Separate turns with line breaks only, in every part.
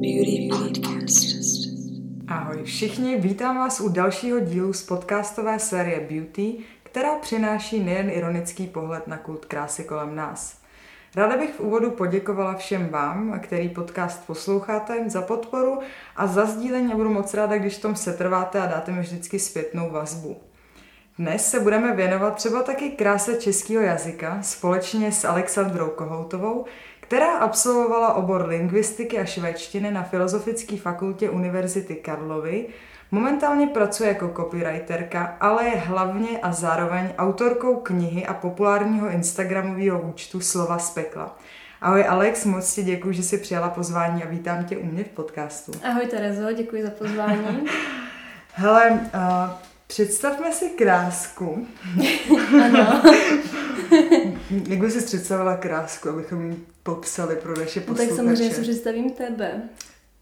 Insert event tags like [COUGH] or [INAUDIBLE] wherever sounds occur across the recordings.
Beauty Podcast.
Ahoj všichni, vítám vás u dalšího dílu z podcastové série Beauty, která přináší nejen ironický pohled na kult krásy kolem nás. Ráda bych v úvodu poděkovala všem vám, který podcast posloucháte, za podporu a za sdílení a budu moc ráda, když v tom setrváte a dáte mi vždycky zpětnou vazbu. Dnes se budeme věnovat třeba taky kráse českého jazyka společně s Alexandrou Kohoutovou, která absolvovala obor lingvistiky a švédštiny na Filozofické fakultě Univerzity Karlovy. Momentálně pracuje jako copywriterka, ale je hlavně a zároveň autorkou knihy a populárního instagramového účtu Slova z pekla. Ahoj Alex, moc ti děkuji, že jsi přijala pozvání a vítám tě u mě v podcastu.
Ahoj Terezo, děkuji za pozvání. [LAUGHS]
Hele, uh, představme si krásku.
ano.
Jak by si představila krásku, abychom ji popsali pro naše
No
posluchače?
tak samozřejmě si představím tebe.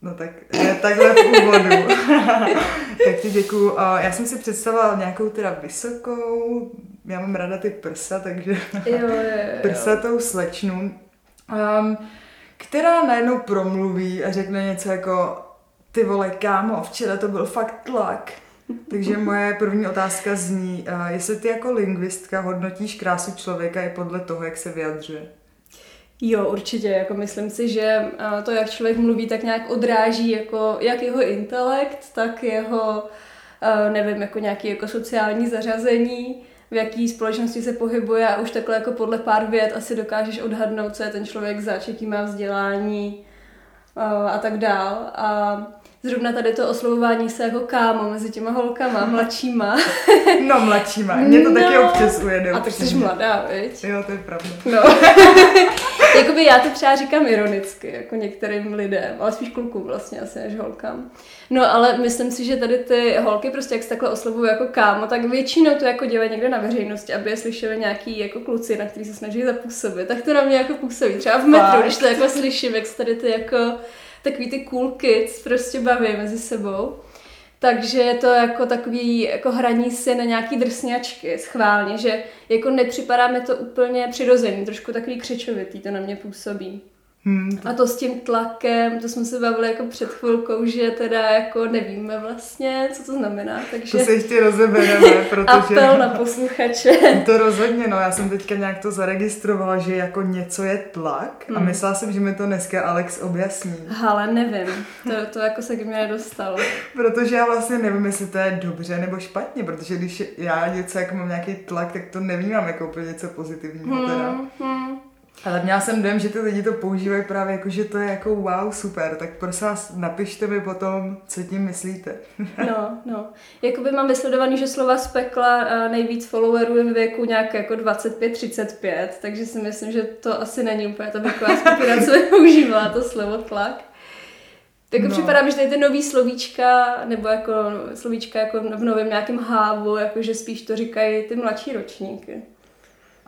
No tak ne, takhle v úvodu. [LAUGHS] tak ti děkuju. Já jsem si představila nějakou teda vysokou, já mám ráda ty prsa, takže
Jo, jo, jo.
prsatou slečnu, um, která najednou promluví a řekne něco jako ty vole, kámo, včera to byl fakt tlak. Takže moje první otázka zní, uh, jestli ty jako lingvistka hodnotíš krásu člověka i podle toho, jak se vyjadřuje.
Jo, určitě, jako myslím si, že a, to, jak člověk mluví, tak nějak odráží jako jak jeho intelekt, tak jeho, a, nevím, jako nějaký jako sociální zařazení, v jaký společnosti se pohybuje a už takhle jako podle pár vět asi dokážeš odhadnout, co je ten člověk zač, jaký má vzdělání a tak dál. A zrovna tady to oslovování se jako kámo mezi těma holkama, mladšíma.
No, mladšíma. Mě to taky
No.
občas ujede.
A ty jsi mladá, viď?
Jo, to je pravda.
No. [LAUGHS] Jakoby já to třeba říkám ironicky, jako některým lidem, ale spíš klukům vlastně asi než holkám. No ale myslím si, že tady ty holky prostě jak se takhle oslovují jako kámo, tak většinou to jako dělají někde na veřejnosti, aby je slyšeli nějaký jako kluci, na který se snaží zapůsobit. Tak to na mě jako působí. Třeba v metru,
Fakt?
když to jako slyším, jak se tady ty jako takový ty cool kids prostě baví mezi sebou. Takže je to jako takový jako hraní si na nějaký drsňačky schválně, že jako nepřipadá mi to úplně přirozený, trošku takový křečovitý to na mě působí.
Hmm,
A to s tím tlakem, to jsme se bavili jako před chvilkou, že teda jako nevíme vlastně, co to znamená, takže
to se ještě rozebereme, [LAUGHS] protože...
apel na posluchače. [LAUGHS]
To rozhodně, no, já jsem teďka nějak to zaregistrovala, že jako něco je tlak a
Hmm.
myslela jsem, že mi to dneska Alex objasní.
Ale nevím, to, to jako se k mě nedostalo. [LAUGHS]
Protože já vlastně nevím, jestli to je dobře nebo špatně, protože když já něco jako mám nějaký tlak, tak to nevnímám jako úplně něco pozitivního teda.
Hmm, hmm.
Ale měla jsem dojem, že ty lidi to používají právě jako, že to je jako wow, super, tak prosím vás, napište mi potom, co tím myslíte. [LAUGHS]
No, no. Jakoby mám vysledovaný, že slova z pekla a nejvíc followerů je ve věku nějak jako 25-35, takže si myslím, že to asi není úplně ta věková skupina, co [LAUGHS] používá to slovo tlak. Tak
no.
připadá mi, že tady ty nový slovíčka, nebo jako slovíčka jako v novém nějakém hávu, jakože spíš to říkají ty mladší ročníky.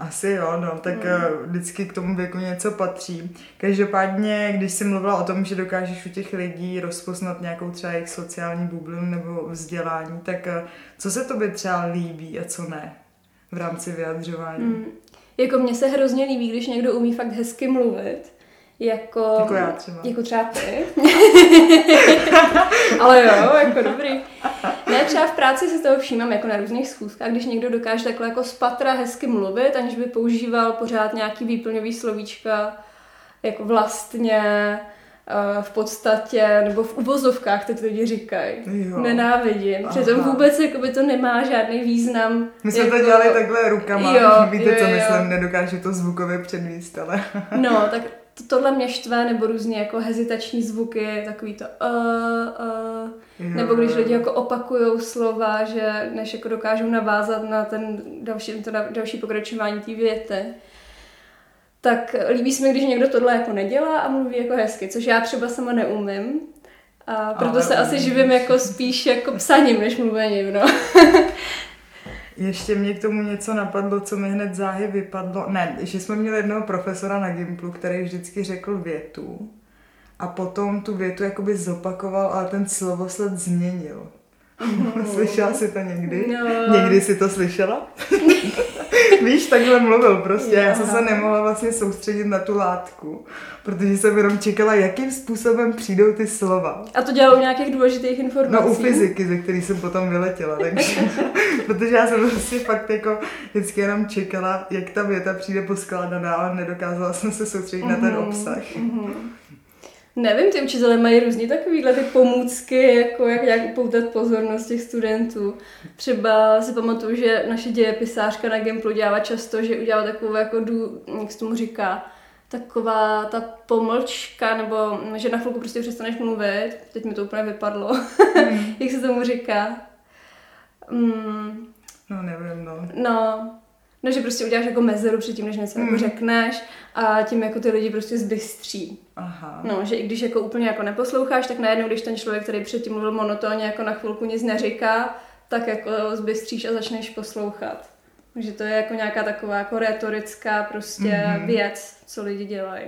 Asi jo, no, tak mm. vždycky k tomu věku něco patří. Každopádně, když jsi mluvila o tom, že dokážeš u těch lidí rozpoznat nějakou třeba jejich sociální bublinu nebo vzdělání, tak eh, co se tobě třeba líbí a co ne v rámci vyjadřování? Mm.
Mm. Jako mně se hrozně líbí, když někdo umí fakt hezky mluvit. Jako,
Jako já třeba.
Jako třeba ty. [LAUGHS] Ale jo, jako dobrý. Ne, třeba v práci si toho všímám jako na různých schůzkách, když někdo dokáže takhle jako z patra hezky mluvit, aniž by používal pořád nějaký výplňový slovíčka, jako vlastně eh, v podstatě, nebo v uvozovkách, tak lidi říkají.
Jo.
Nenávidím. Přitom vůbec jako by to nemá žádný význam.
My jsme
jako...
to dělali takhle rukama,
Jo, [LAUGHS]
víte,
jo,
co
jo.
myslím, nedokážu to zvukově předvíst, ale...
No, tak to, tohle mě štve, nebo různě jako hezitační zvuky, takový to uh, uh, nebo když lidi jako opakujou slova, že než jako dokážou navázat na ten další, to na další pokračování té věty. Tak líbí se mi, když někdo tohle jako nedělá a mluví jako hezky, což já třeba sama neumím. A proto
Ale
se asi živím jako spíš jako psaním, než mluvením, no. [LAUGHS]
Ještě mě k tomu něco napadlo, co mi hned záhy vypadlo. Ne, že jsme měli jednoho profesora na Gimplu, který vždycky řekl větu a potom tu větu jakoby zopakoval, ale ten slovosled změnil. [LAUGHS] Slyšela jsi to někdy?
No.
Někdy jsi to slyšela? [LAUGHS] [LAUGHS] Víš, takhle mluvil prostě. Já jsem se nemohla vlastně soustředit na tu látku, protože jsem jenom čekala, jakým způsobem přijdou ty slova.
A to dělalo nějakých důležitých informací.
No u fyziky, ze který jsem potom vyletěla, takže, [LAUGHS] protože já jsem prostě fakt jako vždycky jenom čekala, jak ta věta přijde poskládaná, ale nedokázala jsem se soustředit na ten
Mhm,
obsah.
mhm. Nevím, ty učitelé mají různý takovýhle ty pomůcky, jako jak nějak upoutat pozornost těch studentů. Třeba si pamatuju, že naše dějepisářka na Gimplu dělá často, že udělá takovou, jako dů, jak se tomu říká, taková ta pomlčka, nebo že na chvilku prostě přestaneš mluvit. Teď mi to úplně vypadlo. [LAUGHS] jak se tomu říká? Mm,
No nevím, no.
No, no, že prostě uděláš jako mezeru předtím, než něco jako
Mhm.
řekneš a tím jako ty lidi prostě zbystří.
Aha.
No, že i když jako úplně jako neposloucháš, tak najednou, když ten člověk, který předtím mluvil monotónně, jako na chvilku nic neříká, tak jako zbystříš a začneš poslouchat. Takže to je jako nějaká taková jako retorická prostě
Mhm.
věc, co lidi dělají.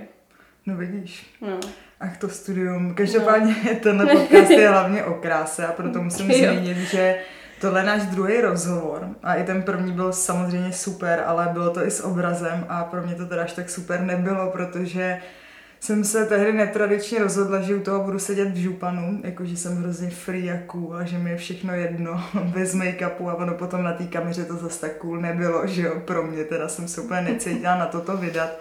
No vidíš.
No.
Ach, to studium. Každopádně [LAUGHS] tenhle podcast je [LAUGHS] hlavně o kráse a proto musím zmínit, že tohle je náš druhý rozhovor a i ten první byl samozřejmě super, ale bylo to i s obrazem a pro mě to teda až tak super nebylo, protože jsem se tehdy netradičně rozhodla, že u toho budu sedět v županu, jakože jsem hrozně free a cool a že mi je všechno jedno, [LAUGHS] bez make-upu a ono potom na té kameře to zase tak cool nebylo, že jo, pro mě teda jsem se úplně necítila na toto vydat.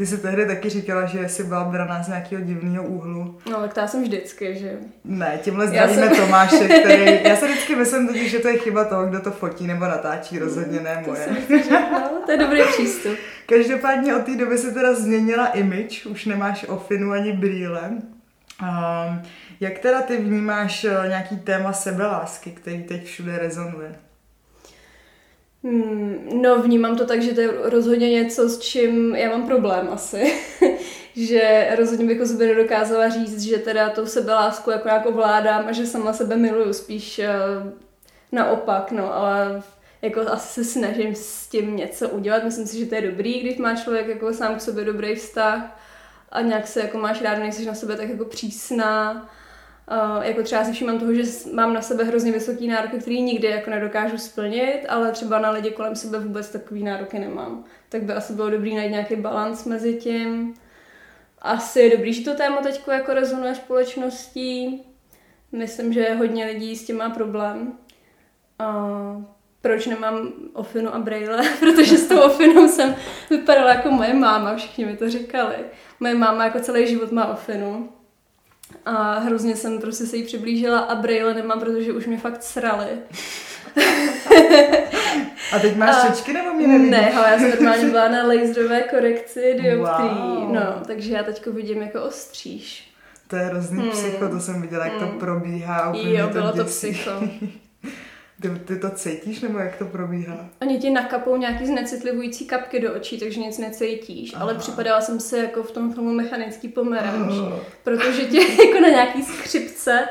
Ty jsi tehdy taky říkala, že jsi byla braná z nějakého divného úhlu.
no, tak to já jsem vždycky, že.
Ne, tímhle zdravíme
jsem-
Tomáše, který... [LAUGHS] Já se vždycky myslím totiž, že to je chyba toho, kdo to fotí nebo natáčí, rozhodně ne
To,
moje.
jsem si řekla, to je dobrý přístup.
Každopádně od té doby se teda změnila image, už nemáš ofinu ani brýle. Um, jak teda ty vnímáš eh, nějaký téma sebelásky, který teď všude rezonuje?
Hmm, no vnímám to tak, že to je rozhodně něco, s čím já mám problém asi. [LAUGHS] že rozhodně bych o sobě nedokázala říct, že teda tou sebelásku jako nějak ovládám a že sama sebe miluju, spíš uh, naopak, no, ale jako asi se snažím s tím něco udělat. Myslím si, že to je dobrý, když má člověk jako sám k sobě dobrý vztah a nějak se jako máš rád, nejsi na sebe tak jako přísná. Uh, jako třeba si všímám toho, že mám na sebe hrozně vysoký nároky, který nikdy jako nedokážu splnit, ale třeba na lidi kolem sebe vůbec takový nároky nemám. Tak by asi bylo dobrý najít nějaký balans mezi tím. Asi je dobrý, že to téma teď jako rezonuje společností. Myslím, že hodně lidí s tím má problém. A proč nemám ofinu a brejle? [LAUGHS] Protože s tou ofinou jsem vypadala jako moje máma, všichni mi to říkali. Moje máma jako celý život má ofinu. A hrozně jsem prostě se jí přiblížila a brejle nemám, protože už mě fakt srali. [LAUGHS]
A teď máš
A-
čečky nebo mě nevidíš?
Ne, ale já jsem normálně byla na laserové korekci dioptrií,
Wow.
no, takže já teďko vidím jako ostříž.
To je hrozný
Hmm.
psycho, to jsem viděla, jak to
Hmm.
probíhá. a úplně
Jo,
mě
bylo to psycho. [LAUGHS]
Ty, ty to cítíš, nebo jak to probíhá?
Oni ti nakapou nějaký znecitlivující kapky do očí, takže nic necítíš, ale
Aha.
připadala jsem se jako v tom filmu Mechanický pomeranč, protože tě [LAUGHS] jako na nějaký skřipce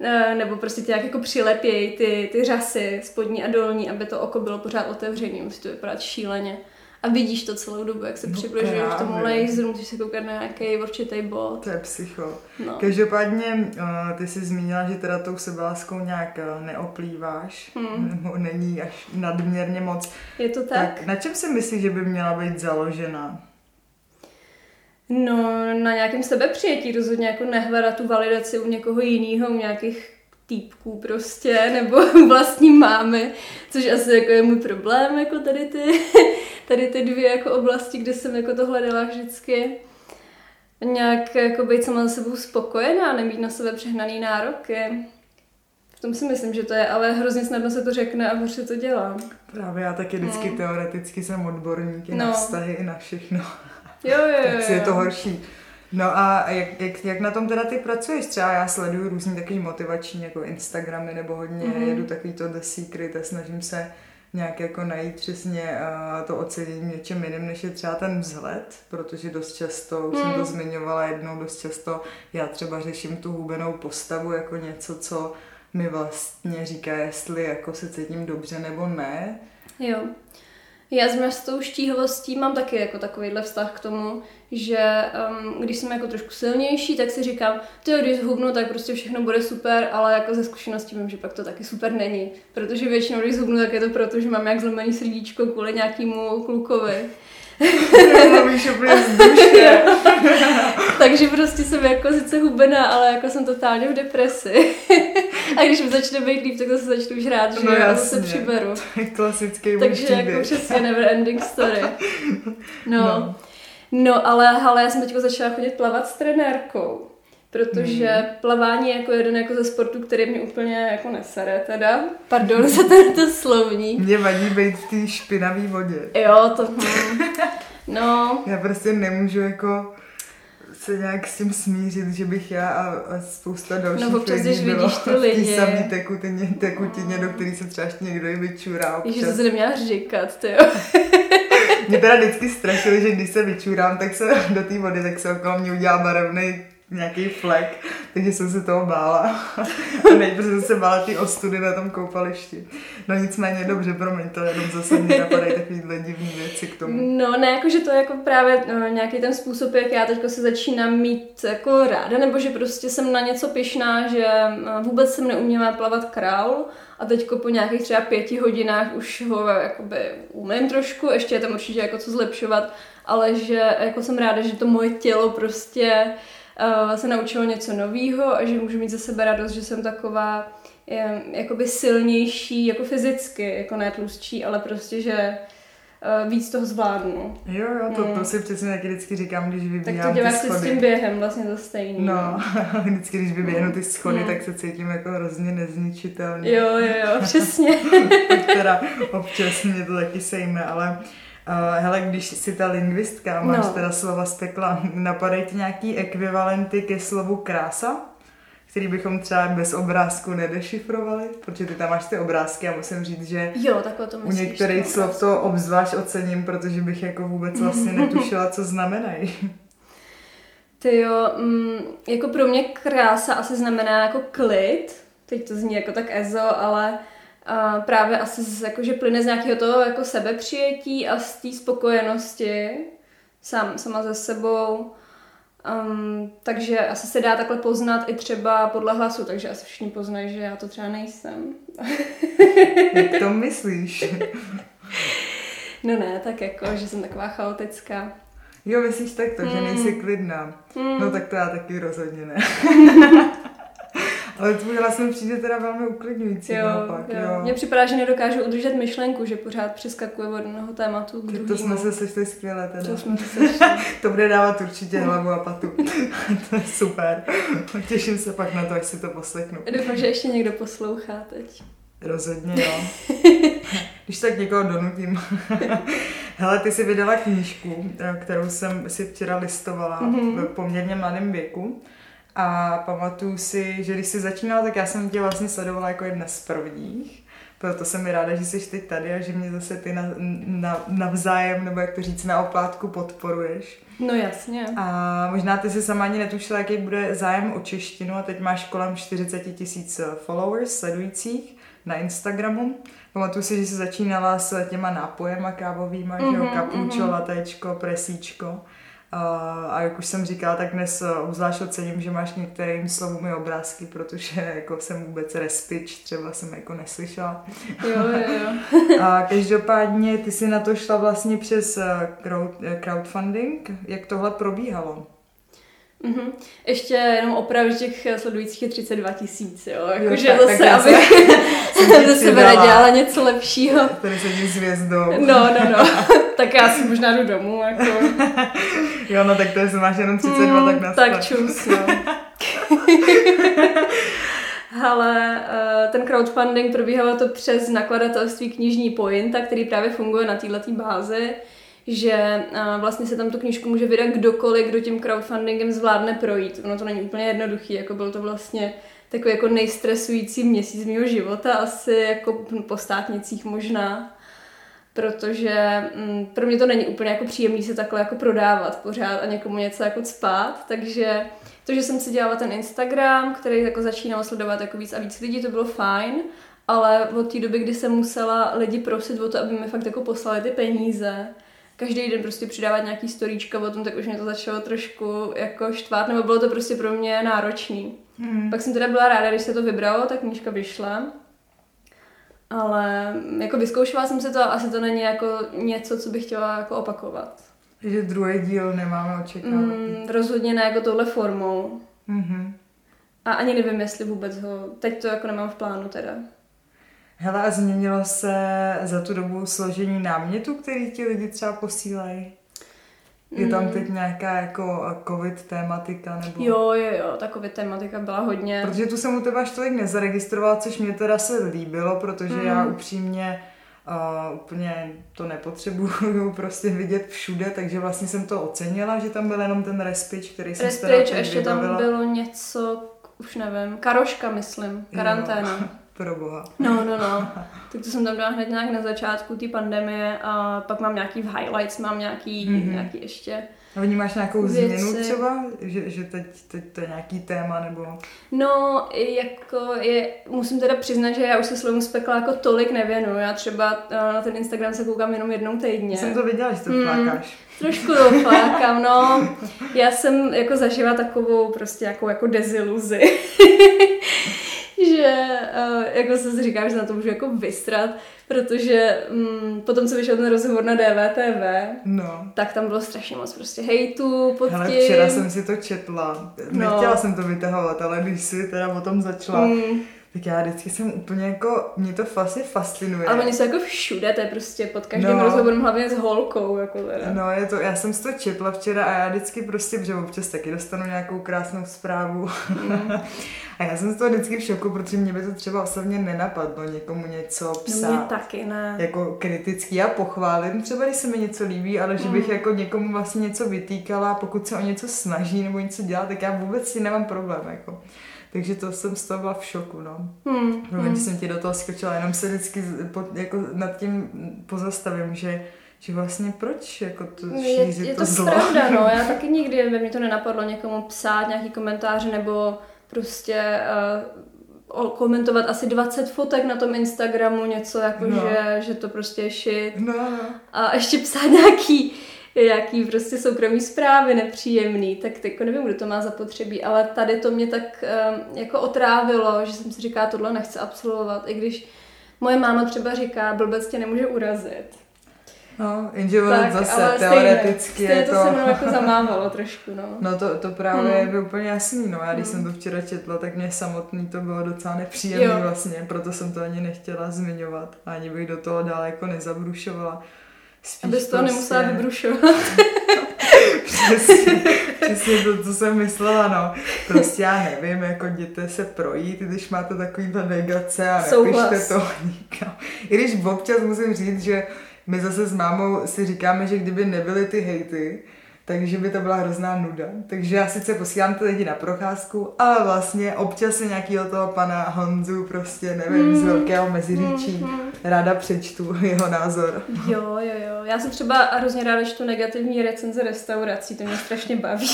eh, nebo prostě tě nějak jako přilepějí ty, ty řasy spodní a dolní, aby to oko bylo pořád otevřené, musí to vypadat šíleně. A vidíš to celou dobu, jak se
No
přibližuješ k tomu laseru, musíš se koukat na nějaký určitý bod.
To je psycho.
No.
Každopádně uh, ty jsi zmínila, že teda tou sebeláskou nějak uh, neoplýváš,
Hmm. [LAUGHS]
nebo není až nadměrně moc.
Je to tak?
tak na čem si myslíš, že by měla být založena?
No, na nějakém sebepřijetí rozhodně jako nehledat tu validaci u někoho jiného, u nějakých týpků prostě, nebo [LAUGHS] vlastní mámy, což asi jako je můj problém, jako tady ty, [LAUGHS] tady ty dvě jako oblasti, kde jsem jako to hledala vždycky. Nějak jako být sama za sebou spokojená, nemít na sebe přehnaný nároky. V tom si myslím, že to je, ale hrozně snadno se to řekne a se to dělá.
Právě já taky vždycky
Hmm.
teoreticky jsem odborník i na
No.
vztahy, i na všechno.
Jo, jo, [LAUGHS] jo.
tak si je to horší. No a jak, jak, jak na tom teda ty pracuješ? Třeba já sleduju různý takový motivační jako Instagramy nebo hodně
Mhm.
mm-hmm. jedu takový to The Secret a snažím se nějak jako najít přesně uh, to ocenění něčem jiném, než je třeba ten vzhled, protože dost často, už jsem
Mm.
to zmiňovala jednou, dost často já třeba řeším tu hubenou postavu jako něco, co mi vlastně říká, jestli jako se cítím dobře nebo ne.
Jo. Já s tou štíhlovostí mám taky jako takovýhle vztah k tomu, že um, když jsem jako trošku silnější, tak si říkám, ty když zhubnu, tak prostě všechno bude super, ale jako ze zkušenosti vím, že pak to taky super není. Protože většinou, když zhubnu, tak je to proto, že mám jak zlomený srdíčko kvůli nějakému klukovi. [LAUGHS] Takže prostě jsem jako sice hubená, ale jako jsem totálně v depresi. [LAUGHS] A když mi začne být líp, tak to se začnu už rád, že
No jasně.
se přiberu.
To je klasický
Takže jako přesně never ending story. No. [LAUGHS]
No.
no. No ale, ale já jsem teď začala chodit plavat s trenérkou. Protože
Hmm.
plavání je jako jeden jako ze sportů, který mě úplně jako nesere teda. Pardon za tento slovník.
Mě vadí být v té špinavé vodě.
Jo, to... Hm. No,
Já prostě nemůžu jako se nějak s tím smířit, že bych já a, a spousta dalších
No, občas,
lidí
když
bylo
vidíš ty
v
lidi.
té samé tekutině, tekutině, do který se třeba někdo i vyčurá občas.
že to se neměla říkat, ty jo.
Mě teda vždycky strašilo, že když se vyčurám, tak se do té vody, tak se okolo mě udělá barevný nějaký flek, takže jsem se toho bála. Nejprve jsem se bála ty ostudy na tom koupališti. No nicméně dobře, promiň, to jenom zase mě napadají takovýhle divný věci k tomu.
No ne, jako že to je jako právě no, nějaký ten způsob, jak já teďko se začínám mít jako ráda, nebo že prostě jsem na něco pyšná, že eh, vůbec jsem neuměla plavat kraul a teďko po nějakých třeba pěti hodinách už ho jakoby umím trošku, ještě je tam určitě jako co zlepšovat, ale že jako jsem ráda, že to moje tělo prostě uh, se naučilo něco nového a že můžu mít ze sebe radost, že jsem taková je, jakoby silnější, jako fyzicky, jako ne tlustší, ale prostě, že uh, víc toho zvládnu.
Jo, jo, to,
Hmm.
to si přesně taky vždycky říkám, když
Tak
vybíhám
to
ty
děláš si s tím během vlastně to stejný.
No, [LAUGHS] vždycky, když vyběhnu ty schody,
Hmm.
tak se cítím jako hrozně nezničitelně.
Jo, jo, jo, [LAUGHS] přesně.
teda občas mě to taky sejme, ale uh, hele, když jsi ta lingvistka, máš
No.
teda slova z pekla, napadají ti nějaký ekvivalenty ke slovu krása? který bychom třeba bez obrázku nedešifrovali, protože ty tam máš ty obrázky a musím říct, že
Jo, takhle to
u
myslíš.
některých
no,
slov to obzvlášť ocením, protože bych jako vůbec vlastně [LAUGHS] netušila, co znamenají.
Ty jo, mm, jako pro mě krása asi znamená jako klid. Teď to zní jako tak ezo, ale a právě asi z, jako, že plyne z nějakého toho jako sebepřijetí a z té spokojenosti sám, sama ze sebou. Um, takže asi se dá takhle poznat i třeba podle hlasu, takže asi všichni poznají, že já to třeba nejsem. [LAUGHS]
Jak to myslíš? [LAUGHS]
No ne, tak jako, že jsem taková chaotická.
Jo, myslíš tak to, že
Hmm.
nejsi klidná.
Hmm.
No tak to já taky rozhodně ne. [LAUGHS] Ale tvůj hlas mi přijde teda velmi uklidňující
Jo,
naopak,
jo.
jo.
Mně připadá, že nedokážu udržet myšlenku, že pořád přeskakuje od jednoho tématu k
To
druhému.
jsme se sešli skvěle teda.
To jsme se sešli. [LAUGHS]
To bude dávat určitě hlavu a patu. [LAUGHS] to je super. Těším se pak na to, až si to poslechnu.
Doufám, že ještě někdo poslouchá teď.
Rozhodně jo. [LAUGHS] Když tak někoho donutím. Hele, ty jsi vydala knížku, eh, kterou jsem si včera listovala
Mhm.
v poměrně mladém věku. A pamatuju si, že když jsi začínala, tak já jsem tě vlastně sledovala jako jedna z prvních. Proto jsem mi ráda, že jsi teď tady a že mě zase ty na, na, navzájem, nebo jak to říct, na oplátku podporuješ.
No jasně.
A možná ty si sama ani netušila, jaký bude zájem o češtinu a teď máš kolem 40 tisíc followers, sledujících na Instagramu. Pamatuju si, že jsi začínala s těma nápojema kávovýma, mm-hmm, že jo,
Mhm,
kapučo,
mhm.
latečko, presíčko. A, jak už jsem říkala, tak dnes eh, obzvlášť ocením, že máš některým slovům i obrázky, protože jako jsem vůbec respič, třeba jsem jako neslyšela.
Jo, jo, jo.
A každopádně ty si na to šla vlastně přes eh, eh, crowdfunding. Jak tohle probíhalo?
Mhm. Ještě jenom opravdu těch sledujících je 32 tisíc, jo. Jakože
tak- tak
zase,
já
aby
ti [LAUGHS]
ze sebe nedělala něco lepšího.
Tady sedí s hvězdou.
No, no, no. [LAUGHS] tak já si možná jdu domů, jako.
Jo, no tak to je, máš jenom 32,
Mm,
tak na
tak čus, no. [LAUGHS] Ale eh, ten crowdfunding probíhalo to přes nakladatelství knižní Pointa, který právě funguje na této bázi, že eh, vlastně se tam tu knížku může vydat kdokoliv, kdo tím crowdfundingem zvládne projít. Ono to není úplně jednoduchý, jako byl to vlastně takový jako nejstresující měsíc mého života, asi jako po státnicích možná. Protože mm, pro mě to není úplně jako příjemný se takhle jako prodávat pořád a někomu něco jako cpát, takže to, že jsem si dělala ten Instagram, který jako začínal sledovat jako víc a víc lidí, to bylo fajn, ale od té doby, kdy jsem musela lidi prosit o to, aby mi fakt jako poslali ty peníze, každý den prostě přidávat nějaký storíčka o tom, tak už mě to začalo trošku jako štvát, nebo bylo to prostě pro mě náročný.
Hmm.
Pak jsem teda byla ráda, když se to vybralo, tak knížka vyšla. Ale jako vyzkoušela jsem si to a asi to není jako něco, co bych chtěla jako opakovat.
Že druhý díl nemáme očekávat.
Mm, rozhodně ne jako touhle formou.
Mm-hmm.
A ani nevím, jestli vůbec ho, teď to jako nemám v plánu teda.
Hele, a změnilo se za tu dobu složení námětu, který ti lidi třeba posílají? Je tam
Mm.
teď nějaká jako covid tématika? Nebo...
Jo, jo, jo, taková tematika byla hodně.
Protože tu jsem u tebe až tolik nezaregistrovala, což mě teda se líbilo, protože
Mm.
já upřímně uh, úplně to nepotřebuju [LAUGHS] prostě vidět všude, takže vlastně jsem to ocenila, že tam byl jenom ten respič, který jsem
Respič, ještě tam
vybavila.
bylo něco, už nevím, karoška myslím, karanténa. [LAUGHS]
Pro boha.
No, no, no. Tak to jsem tam dala hned nějak na začátku té pandemie a pak mám nějaký v highlights, mám nějaký,
Mhm.
mm-hmm. nějaký ještě.
A vnímáš nějakou
Věci.
změnu třeba? Že, že teď, teď to je nějaký téma nebo...
No, jako je, musím teda přiznat, že já už se slovu spekla jako tolik nevěnu. Já třeba eh, na ten Instagram se koukám jenom jednou týdně.
Jsem to viděla, že to
Mm.
flákáš.
Trošku doflákám, no. Já jsem jako zažila takovou prostě jako, jako deziluzi. [LAUGHS] že uh, jako se říkám, že na to můžu jako vystrat, protože um, potom, co vyšel ten rozhovor na DVTV,
No.
tak tam bylo strašně moc prostě hejtu pod
Hele,
tím.
včera jsem si to četla.
No.
Nechtěla jsem to vytahovat, ale když si teda o tom začala,
Mm,
tak já vždycky jsem úplně jako, mě to vlastně fascinuje.
ale oni jsou jako všude, to je prostě pod každým
No.
no. rozhovorem hlavně s holkou. Jako teda.
No je to, já jsem si to četla včera a já vždycky prostě, protože občas taky dostanu nějakou krásnou zprávu.
Mm. [LAUGHS]
a já jsem z toho vždycky v šoku, protože mě by to třeba osobně nenapadlo někomu něco
No,
psát.
mě taky ne.
jako kritický. Já pochválím třeba, když se mi něco líbí, ale že bych
Mm.
jako někomu vlastně něco vytýkala, pokud se o něco snaží nebo něco dělá, tak já vůbec si nemám problém. Jako. Takže to jsem z toho byla v šoku, no.
Hmm,
Promiň,
hmm.
jsem ti do toho skočila, jenom se vždycky pod, jako nad tím pozastavím, že, že vlastně proč jako to
Je,
šířit
je
to,
to
zlo.
pravda, no. [LAUGHS] Já taky nikdy by mě to nenapadlo někomu psát nějaký komentáře nebo prostě uh, komentovat asi 20 fotek na tom Instagramu, něco jako,
No.
no. že, že to prostě je shit.
No, no.
A ještě psát nějaký, nějaký prostě soukromý zprávy nepříjemný, tak jako nevím, kdo to má zapotřebí, ale tady to mě tak um, jako otrávilo, že jsem si říká, tohle nechci absolvovat, i když moje máma třeba říká, blbec tě nemůže urazit.
no jenže ono
Tak,
zase
ale
teoreticky
stejně,
je
stejně to se mnou jako zamávalo trošku, no.
No to, to právě
Hmm.
je úplně jasný, no. Já když
Hmm.
jsem to včera četla, tak mě samotný to bylo docela nepříjemné vlastně, proto jsem to ani nechtěla zmiňovat. Ani bych do toho dál jako nezabrušovala. Spíš
Abys toho
prostě-
nemusela vybrušovat. [LAUGHS]
Přesně, [LAUGHS] přesně to, co jsem myslela, no. Prostě já nevím, jako jděte se projít, když máte takovýhle negace a nepište to nikam. I když občas musím říct, že my zase s mámou si říkáme, že kdyby nebyly ty hejty, takže by to byla hrozná nuda. Takže já sice posílám ty lidi na procházku, ale vlastně občas se nějakýho toho pana Honzu prostě, nevím, z velkého meziříčí
Mhm.
ráda přečtu [LAUGHS] jeho názor.
Jo, jo, jo. Já jsem třeba hrozně ráda čtu negativní recenze restaurací, to mě strašně baví.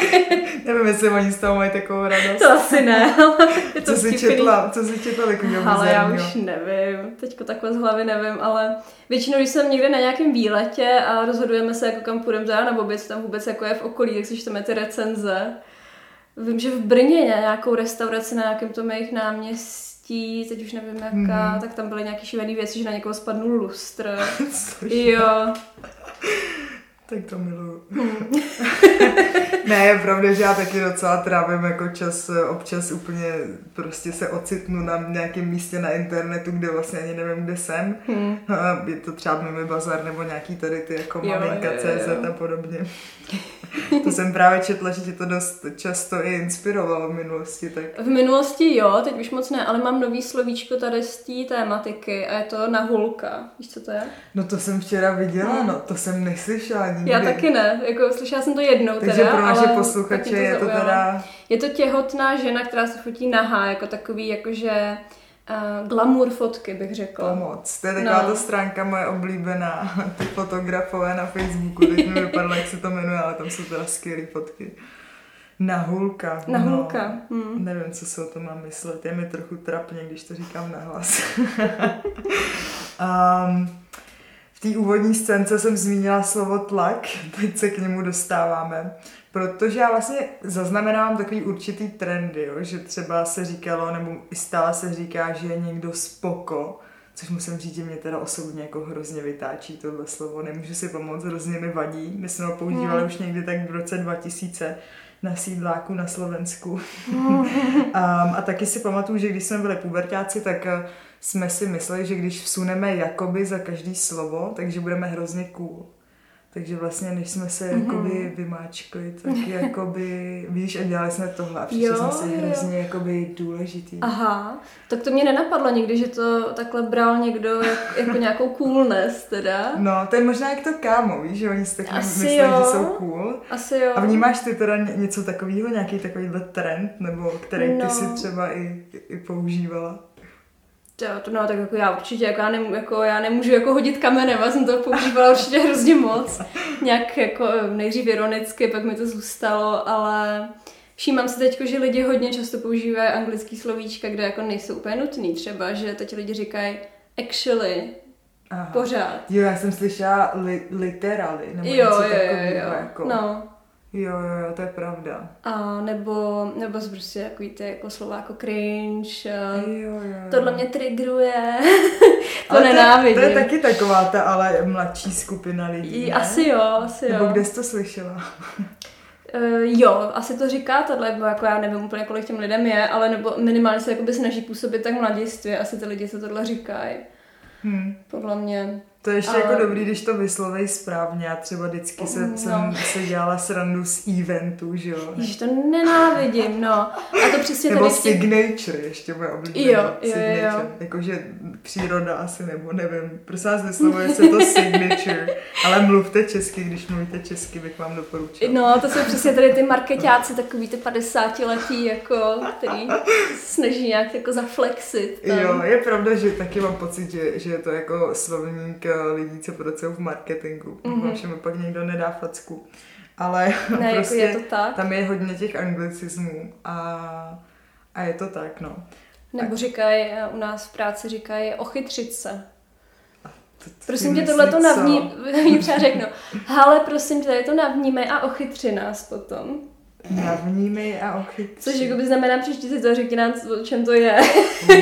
[LAUGHS]
Nevím, jestli oni z toho mají takovou radost.
To asi ne, ale je to
Co jsi
vtipný.
četla, co jsi četla takového
Ale já už nevím, teďko takhle z hlavy nevím, ale většinou, když jsem někde na nějakém výletě a rozhodujeme se, jako kam půjdeme na oběd, co tam vůbec jako je v okolí, tak si čteme ty recenze. Vím, že v Brně je nějakou restauraci na nějakém tom jejich náměstí, teď už nevím jaká,
Mhm.
mm-hmm. tak tam byly nějaký šílený věci, že na někoho spadnul lustr. [LAUGHS] Jo.
Tak to miluju.
Hm. [LAUGHS]
ne, je pravda, že já taky docela trávím jako čas, občas úplně prostě se ocitnu na nějakém místě na internetu, kde vlastně ani nevím, kde jsem.
Hm.
A Je to třeba Mimi Bazar nebo nějaký tady ty jako CZ a podobně. to jsem právě četla, že tě to dost často i inspirovalo v minulosti, tak
V minulosti jo, teď už moc ne, ale mám nový slovíčko tady z té tématiky a je to nahulka. Víš, co to je?
no to jsem včera viděla,
Hmm.
no to jsem neslyšela nikdy.
Já taky ne, jako slyšela jsem to jednou
Takže
teda,
pro naše
ale
posluchače
taky
je to teda...
Je to těhotná žena, která se fotí nahá, jako takový, jakože uh, glamour fotky, bych řekla.
Pomoc. To je taková
No.
ta stránka moje oblíbená, [LAUGHS] ty fotografové na Facebooku, teď mi vypadlo, jak se to jmenuje, ale tam jsou teda skvělé fotky. Nahulka.
Nahulka.
No,
Hmm.
nevím, co se o tom mám myslet. Je mi trochu trapně, když to říkám nahlas. um, [LAUGHS] v té úvodní scénce jsem zmínila slovo tlak, [LAUGHS] teď se k němu dostáváme. Protože já vlastně zaznamenávám takový určitý trendy, jo? že třeba se říkalo, nebo i stále se říká, že je někdo spoko, což musím říct, že mě teda osobně jako hrozně vytáčí tohle slovo, nemůžu si pomoct, hrozně mi vadí. My jsme ho používali
Hmm.
už někdy tak v roce 2000 na sídláku na Slovensku. [LAUGHS] um, a taky si pamatuju, že když jsme byli pubertáci, tak eh, jsme si mysleli, že když vsuneme jakoby za každý slovo, takže budeme hrozně cool. Takže vlastně, než jsme se
Mhm.
jakoby vymáčkli, tak [LAUGHS] jakoby, víš, a dělali jsme tohle a přišli
Jo,
jsme si
jo.
hrozně jakoby důležitý.
Aha, tak to mě nenapadlo nikdy, že to takhle bral někdo jak, jako nějakou coolness teda.
No, to je možná jak to kámo, víš, že oni si tak myslí,
jo.
že jsou cool.
Asi jo.
A vnímáš ty teda ně- něco takového, nějaký takovýhle trend, nebo který ty
No.
si třeba i, i používala?
Jo, to no, tak jako já určitě, jako já, nemů, jako já nemůžu jako hodit kamenem, já jsem to používala určitě hrozně moc. Nějak jako eh, nejdřív ironicky, pak mi to zůstalo, ale všímám si teď, že lidi hodně často používají anglický slovíčka, kde jako nejsou úplně nutný. Třeba, že teď lidi říkají actually,
Aha.
pořád.
Jo, já jsem slyšela li, literally, nebo
Jo,
něco
jo, jo,
takového.
jo.
Jako.
No.
Jo, jo, jo, to je pravda.
A nebo, nebo prostě takový ty jako slova jako cringe. a
Jo, jo, jo.
Tohle mě trigruje. [LAUGHS] to
Ale
nenávidím.
To je, to je taky taková ta ale mladší skupina lidí,
I-
ne?
Asi jo, asi jo.
Nebo kde jsi to slyšela?
Uh, jo, asi to říká tohle, nebo jako já nevím úplně, kolik těm lidem je, ale nebo minimálně se jakoby snaží působit tak mladistvě, asi ty lidi se tohle říkají.
Hm.
Podle mě.
To je ještě
Ale-
jako dobrý, když to vyslovej správně. Já třeba vždycky se,
No.
jsem se dělala srandu z eventu, že jo?
Ježiš, to nenávidím, no. A to přesně
Nebo
tady
signature, ještě moje oblíbené.
Jo, jo, jo,
signature.
jo.
Jakože příroda asi, nebo nevím. Prosím vás, vyslovuje se to signature. Ale mluvte česky, když mluvíte česky, bych vám doporučila.
No, to jsou přesně tady ty marketáci, takový ty 50 letý, jako, který snaží nějak jako zaflexit. Tam.
Jo, je pravda, že taky mám pocit, že, že je to jako slovník lidí, co pracují v marketingu.
Mhm.
Mm-hmm. mi pak někdo nedá facku. Ale
Ne,
prostě
jako je to tak.
tam je hodně těch anglicismů a, a je to tak, no.
Nebo říkají, eh, u nás v práci říkají ochytřit se.
To-
Prosím tě, tohle to navní... [LAUGHS] Třeba řeknu, ale prosím tě, tady to navnímej a ochytři nás potom.
Navnímej a ochytři.
Což jako by znamená, přečti si to a řekni nám, o čem to je.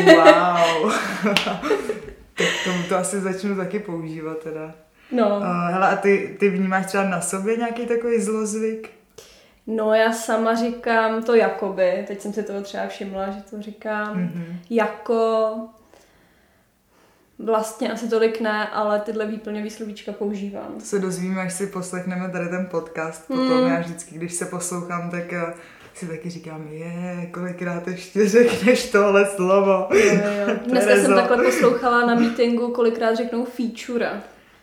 Wow. [LAUGHS] tak tomu to asi začnu taky používat teda.
No.
Uh, hele, a ty, ty vnímáš třeba na sobě nějaký takový zlozvyk?
No já sama říkám to jakoby, teď jsem si toho třeba všimla, že to říkám
Mm-hmm.
jako vlastně asi tolik ne, ale tyhle výplňový slovíčka používám.
To se dozvíme, až si poslechneme tady ten podcast. Potom
Hmm.
já vždycky, když se poslouchám, tak eh, si taky říkám, je, kolikrát ještě řekneš tohle slovo.
Jo, jo. Dneska jsem takhle poslouchala na meetingu, kolikrát řeknou feature,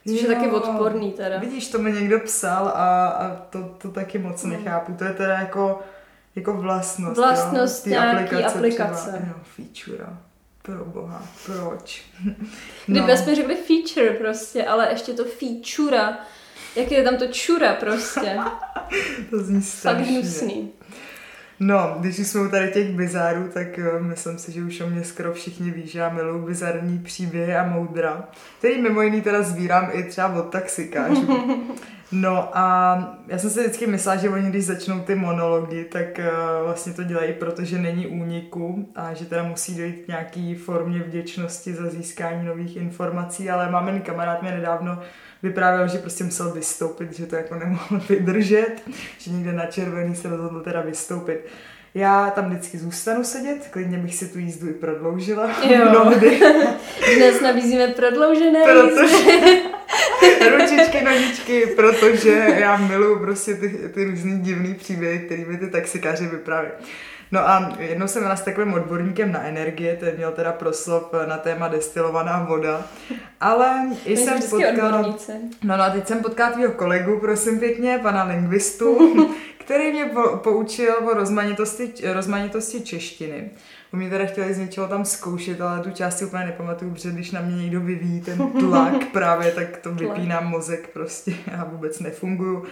což je taky odporný teda.
Vidíš, to mi někdo psal a, a to, to taky moc
Hmm.
nechápu. To je teda jako, jako vlastnost.
Vlastnost
jo?
Nějaký aplikace.
Třeba. Jo, feature. Pro boha, proč? [LAUGHS]
Kdyby no. jsme řekli feature prostě, ale ještě to feature, jak je tam to čura prostě. [LAUGHS]
to zní
Fakt
strašně.
hnusný.
No, když už jsme u tady těch bizárů, tak uh, myslím si, že už o mě skoro všichni ví, že já miluji bizarní příběhy a moudra, který mimo jiný teda sbírám i třeba od taxikářů. [LAUGHS] No a já jsem si vždycky myslela, že oni když začnou ty monology, tak uh, vlastně to dělají, protože není úniku a že teda musí dojít k nějaký formě vděčnosti za získání nových informací, ale máme kamarád mě nedávno vyprávěl, že prostě musel vystoupit, že to jako nemohl [LAUGHS] vydržet, že někde na červený se rozhodl teda vystoupit. Já tam vždycky zůstanu sedět, klidně bych si tu jízdu i prodloužila.
Jo.
Mnohdy. [LAUGHS]
Dnes nabízíme prodloužené jízdy.
Protože [LAUGHS] ručičky, nožičky, protože já miluju prostě ty, ty různý divný příběhy, který mi ty taxikáři vyprávějí. No a jednou jsem byla s takovým odborníkem na energie, ten měl teda proslov na téma destilovaná voda, ale i
My
jsem potkala... No, no a teď jsem potkala tvýho kolegu, prosím pěkně, pana lingvistu, [LAUGHS] který mě po, poučil o rozmanitosti, rozmanitosti češtiny. U mě teda chtěli z něčeho tam zkoušet, ale tu část si úplně nepamatuju, protože když na mě někdo vyvíjí ten tlak [LAUGHS] právě, tak to vypínám mozek prostě [LAUGHS] a vůbec nefunguju.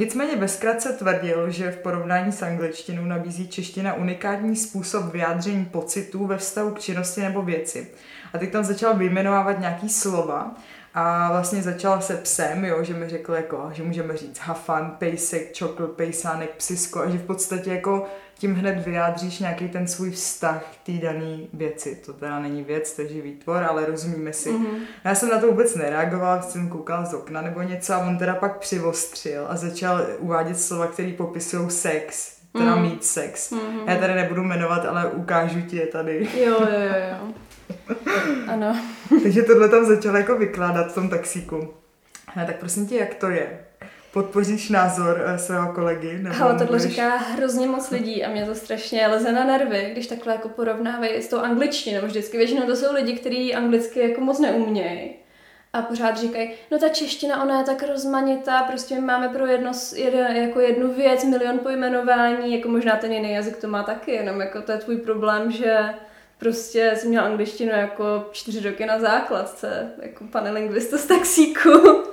Nicméně bezkratce tvrdil, že v porovnání s angličtinou nabízí čeština unikátní způsob vyjádření pocitů ve vztahu k činnosti nebo věci. A teď tam začal vyjmenovávat nějaký slova a vlastně začala se psem, jo, že mi řekl, jako, že můžeme říct hafan, pejsek, čokl, pejsánek, psisko a že v podstatě jako tím hned vyjádříš nějaký ten svůj vztah k té dané věci. To teda není věc, to je živý tvor, ale rozumíme si. Mm-hmm. Já jsem na to vůbec nereagovala, jsem koukala z okna nebo něco a on teda pak přivostřil a začal uvádět slova, které popisují sex, teda mm. mít sex. Mm-hmm. Já tady nebudu jmenovat, ale ukážu ti je tady.
Jo, jo, jo. [CLEARS THROAT] Ano. [LAUGHS]
Takže tohle tam začal jako vykládat v tom taxíku. Ne, tak prosím tě, jak to je? Podpoříš názor uh, svého kolegy?
Nebo Ale tohle můžeš... říká hrozně moc [LAUGHS] lidí a mě to strašně leze na nervy, když takhle jako porovnávají s tou angličtinou. Vždycky většinou to jsou lidi, kteří anglicky jako moc neumějí. A pořád říkají, no ta čeština, ona je tak rozmanitá, prostě my máme pro jedno, jeden, jako jednu věc, milion pojmenování, jako možná ten jiný jazyk to má taky, jenom jako to je tvůj problém, že prostě jsem měla angličtinu jako čtyři roky na základce, jako pane lingvista z taxíku. [LAUGHS]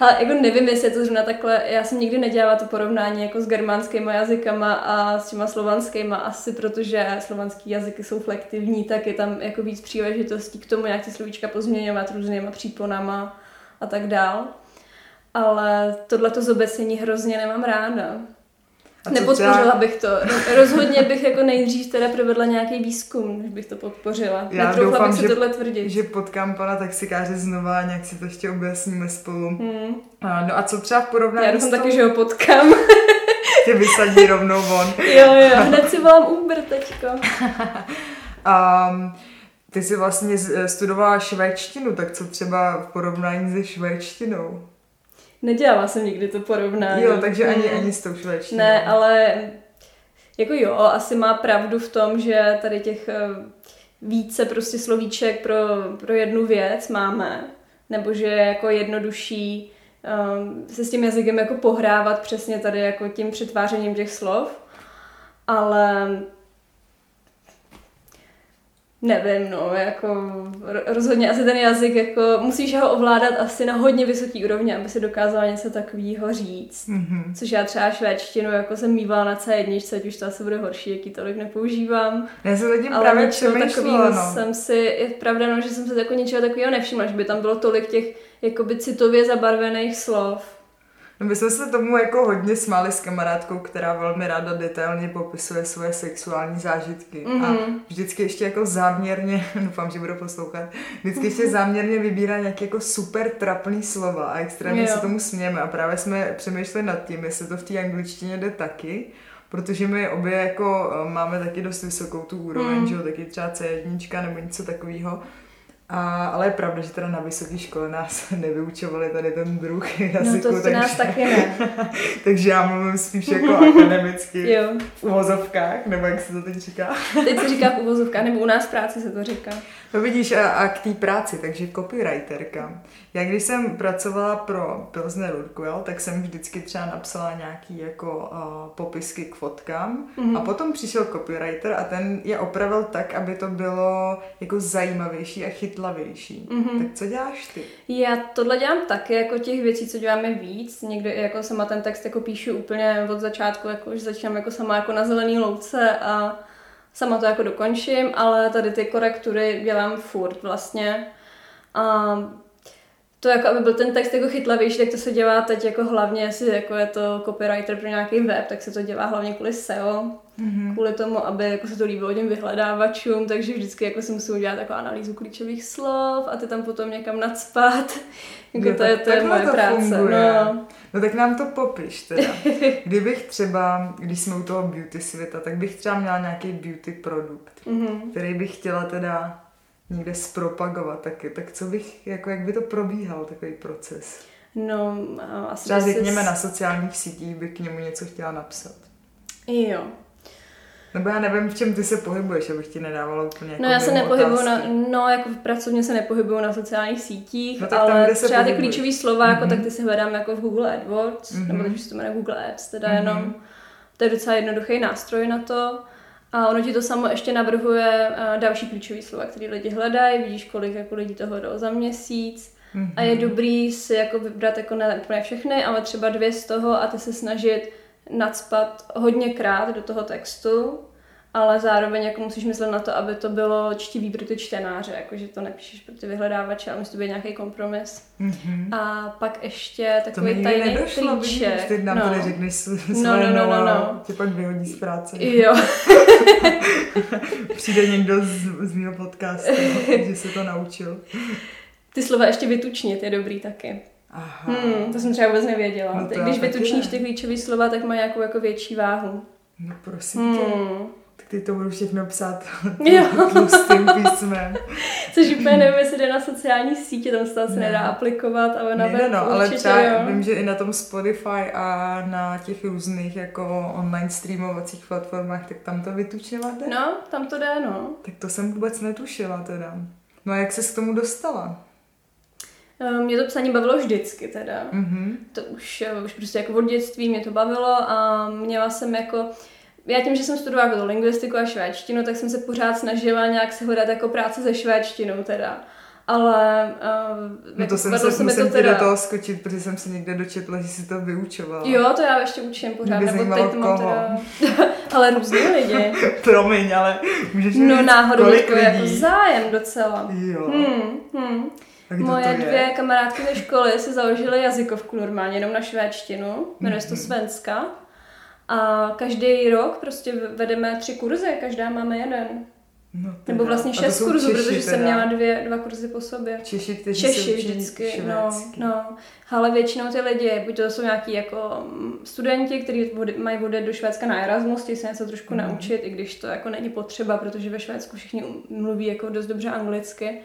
Ale jako nevím, jestli je to zrovna takhle, já jsem nikdy nedělala to porovnání jako s germánskými jazykama a s těma slovanskýma, asi protože slovanský jazyky jsou flektivní, tak je tam jako víc příležitostí k tomu, jak ty slovíčka pozměňovat různýma příponama a tak dál. Ale tohle to zobecnění hrozně nemám ráda. Nepodpořila bych to. Rozhodně bych jako nejdřív teda provedla nějaký výzkum, než bych to podpořila.
Já Netroufla doufám, bych si že, tohle tvrdit. že potkám pana taxikáře znova a nějak si to ještě objasníme spolu. Hmm. A, no a co třeba v porovnání
Já doufám taky, že ho potkám. [LAUGHS]
Tě vysadí rovnou von.
jo, jo, [LAUGHS] hned si volám Uber teďko. [LAUGHS]
um, ty jsi vlastně studovala švédštinu, tak co třeba v porovnání se švédštinou?
Nedělala jsem nikdy to porovnání.
Jo, takže ani, mm. ani s tou švédštinou.
Ne, ale jako jo, asi má pravdu v tom, že tady těch eh, více prostě slovíček pro, pro jednu věc máme, nebo že je jako jednodušší um, se s tím jazykem jako pohrávat přesně tady jako tím přetvářením těch slov, ale Nevím, no, jako rozhodně asi ten jazyk, jako musíš ho ovládat asi na hodně vysoký úrovni, aby si dokázala něco takového říct. Mm-hmm. Což já třeba švédštinu jako jsem mývala na C1, ať už to asi bude horší, jaký tolik nepoužívám.
Já se zatím Ale právě přemýšlela, no.
jsem si, je pravda, no, že jsem se jako něčeho takového nevšimla, že by tam bylo tolik těch jakoby citově zabarvených slov.
No my jsme se tomu jako hodně smáli s kamarádkou, která velmi ráda detailně popisuje svoje sexuální zážitky. Mm-hmm. A mhm. vždycky ještě jako záměrně, [LAUGHS] doufám, že budu poslouchat, vždycky ještě záměrně vybírá nějaké jako super trapný slova a extrémně jo. se tomu smějeme. A právě jsme přemýšleli nad tím, jestli to v té angličtině jde taky, protože my obě jako eh, máme taky dost vysokou tu úroveň, mm. že jo, taky třeba C1 nebo něco takového. A, ale je pravda, že teda na vysoké škole nás [LAUGHS] nevyučovali tady ten druh jazyku. [LAUGHS]
No to takže, nás taky ne. [LAUGHS]
takže já mluvím spíš jako akademicky jo. v uvozovkách, nebo jak se to teď říká.
teď se říká v uvozovkách, nebo u nás v práci se to říká.
No vidíš, a, a k té práci, takže copywriterka. Já když jsem pracovala pro Pilsner Urquell, tak jsem vždycky třeba napsala nějaký jako uh, popisky k fotkám mm-hmm. a potom přišel copywriter a ten je opravil tak, aby to bylo jako zajímavější a chytlavější. Mm-hmm. Tak co děláš ty?
Já tohle dělám taky, jako těch věcí, co děláme víc. Někdy jako sama ten text jako píšu úplně od začátku, jako už začínám jako sama jako na zelený louce a sama to jako dokončím, ale tady ty korektury dělám furt vlastně. A to jako, aby byl ten text jako chytlavější, tak to se dělá teď jako hlavně, jestli jako je to copywriter pro nějaký web, tak se to dělá hlavně kvůli SEO, mm-hmm. kvůli tomu, aby jako se to líbilo těm vyhledávačům, takže vždycky jako si musím udělat jako analýzu klíčových slov a ty tam potom někam nadspat. [LAUGHS] jako to, je, to je moje to práce. Funguje. No.
No tak nám to popiš teda. [LAUGHS] Kdybych třeba, když jsme u toho beauty světa, tak bych třeba měla nějaký beauty produkt, mm-hmm. který bych chtěla teda někde zpropagovat taky, tak co bych, jako jak by to probíhal, takový proces?
No, asi
Třeba řekněme na sociálních sítích by k němu něco chtěla napsat.
Jo.
Nebo já nevím, v čem ty se pohybuješ, abych ti nedávala úplně jako
No já se nepohybuju na, no jako v pracovně se nepohybuju na sociálních sítích, no, tak ale tam, třeba ty klíčové slova, mm-hmm. jako tak ty si hledám jako v Google AdWords, mm-hmm. nebo teď se to jmenuje Google Ads, teda mm-hmm. jenom, to je docela jednoduchý nástroj na to. A ono ti to samo ještě navrhuje uh, další klíčové slova, které lidi hledají, vidíš, kolik jako lidí to hledalo za měsíc. Mm-hmm. A je dobrý si jako vybrat jako ne úplně všechny, ale třeba dvě z toho a ty se snažit nadspat hodněkrát do toho textu ale zároveň jako musíš myslet na to, aby to bylo čtivý pro ty čtenáře, jakože to nepíšeš pro ty vyhledávače, ale musí to být nějaký kompromis. Mm-hmm. A pak ještě takový to tajný nedošlo,
klíček. Vidíš, teď nám no. tady řekneš své no, no, no, no, no. tě pak vyhodí z práce.
Jo. [LAUGHS]
Přijde někdo z, z mého podcastu, [LAUGHS] že se to naučil.
Ty slova ještě vytučnit je dobrý taky. Aha. Hmm, to jsem třeba vůbec nevěděla. No Když vytučníš ty klíčové slova, tak má nějakou jako větší váhu.
No prosím tě. Hmm ty to budu všechno psát [LAUGHS] tlustým písmem. [LAUGHS]
Což úplně nevím, jestli jde na sociální sítě, tam se to asi nedá aplikovat, ale na
web no, ale třeba jo. vím, že i na tom Spotify a na těch různých jako online streamovacích platformách, tak tam to vytučňovat
No, tam to jde, no.
Tak to jsem vůbec netušila teda. No a jak se k tomu dostala?
Ehm, mě to psaní bavilo vždycky teda. Mm-hmm. To už, eh, už prostě jako od dětství mě to bavilo a měla jsem jako já tím, že jsem studovala jako lingvistiku a švédštinu, tak jsem se pořád snažila nějak se hledat jako práce se švédštinou teda. Ale uh,
no to jsem se, se musím to teda... do toho skočit, protože jsem se někde dočetla, že si to vyučovala.
Jo, to já ještě učím pořád. Nebo teď to mám teda... [LAUGHS] ale různý lidi. [LAUGHS]
Promiň, ale můžeš
No náhodou to je jako zájem docela. Jo. Hmm, hmm. Moje dvě kamarádky ze školy si založily jazykovku normálně, jenom na švédštinu, jmenuje se to mhm. Svenska. A každý rok prostě vedeme tři kurzy, každá máme jeden. No teda. Nebo vlastně šest kurzů, Češi, protože teda. jsem měla dvě, dva kurzy po sobě.
Češi, kteří
Češi vždycky, no, no. Ale většinou ty lidi, buď to jsou nějaký jako mm, studenti, kteří mají vodit do Švédska na Erasmus, chtějí se něco trošku mm. naučit, i když to jako není potřeba, protože ve Švédsku všichni mluví jako dost dobře anglicky.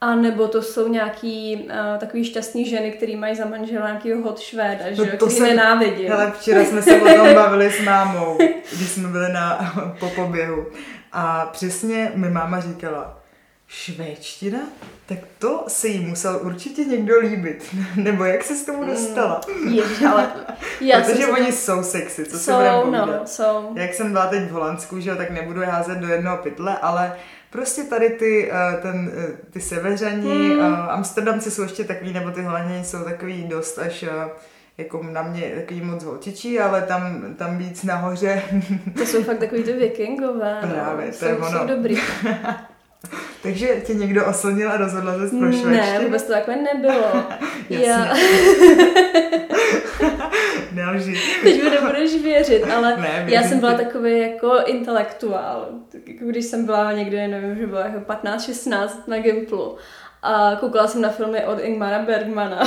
A nebo to jsou nějaký uh, takový šťastný ženy, který mají za manžela nějakýho hot švéda, no že to který jsem, nenávidí.
Hele, včera jsme se o tom bavili s mámou, když jsme byli na, [LAUGHS] po poběhu. A přesně mi máma říkala, švédština? Tak to se jí musel určitě někdo líbit. [LAUGHS] Nebo jak se s tomu dostala?
Mm, ježiš, ale [LAUGHS] já
Protože oni to... jsou sexy, co
jsou,
se budeme
no, jsou.
Jak jsem byla teď v Holandsku, že jo, tak nebudu házet do jednoho pytle, ale Prostě tady ty, eh, ten, eh, ty seveřani, hmm. Amsterdamci jsou ještě takový, nebo ty Holanděni jsou takový dost až eh, jako na mě takový moc holčičí, ale tam, tam víc nahoře.
To jsou fakt takový ty vikingové.
No. Právě, to je ono.
Jsou dobrý. [LAUGHS] [LAUGHS]
Takže tě někdo oslnil a rozhodla se pro
Ne, vůbec to takové nebylo. [LAUGHS] Já... [LAUGHS]
Nelži.
Teď mi nebudeš věřit, ale ne, já jsem byla takový jako intelektuál. Jako když jsem byla někde, nevím, že byla jako 15-16 na Gimplu a koukala jsem na filmy od Ingmara Bergmana.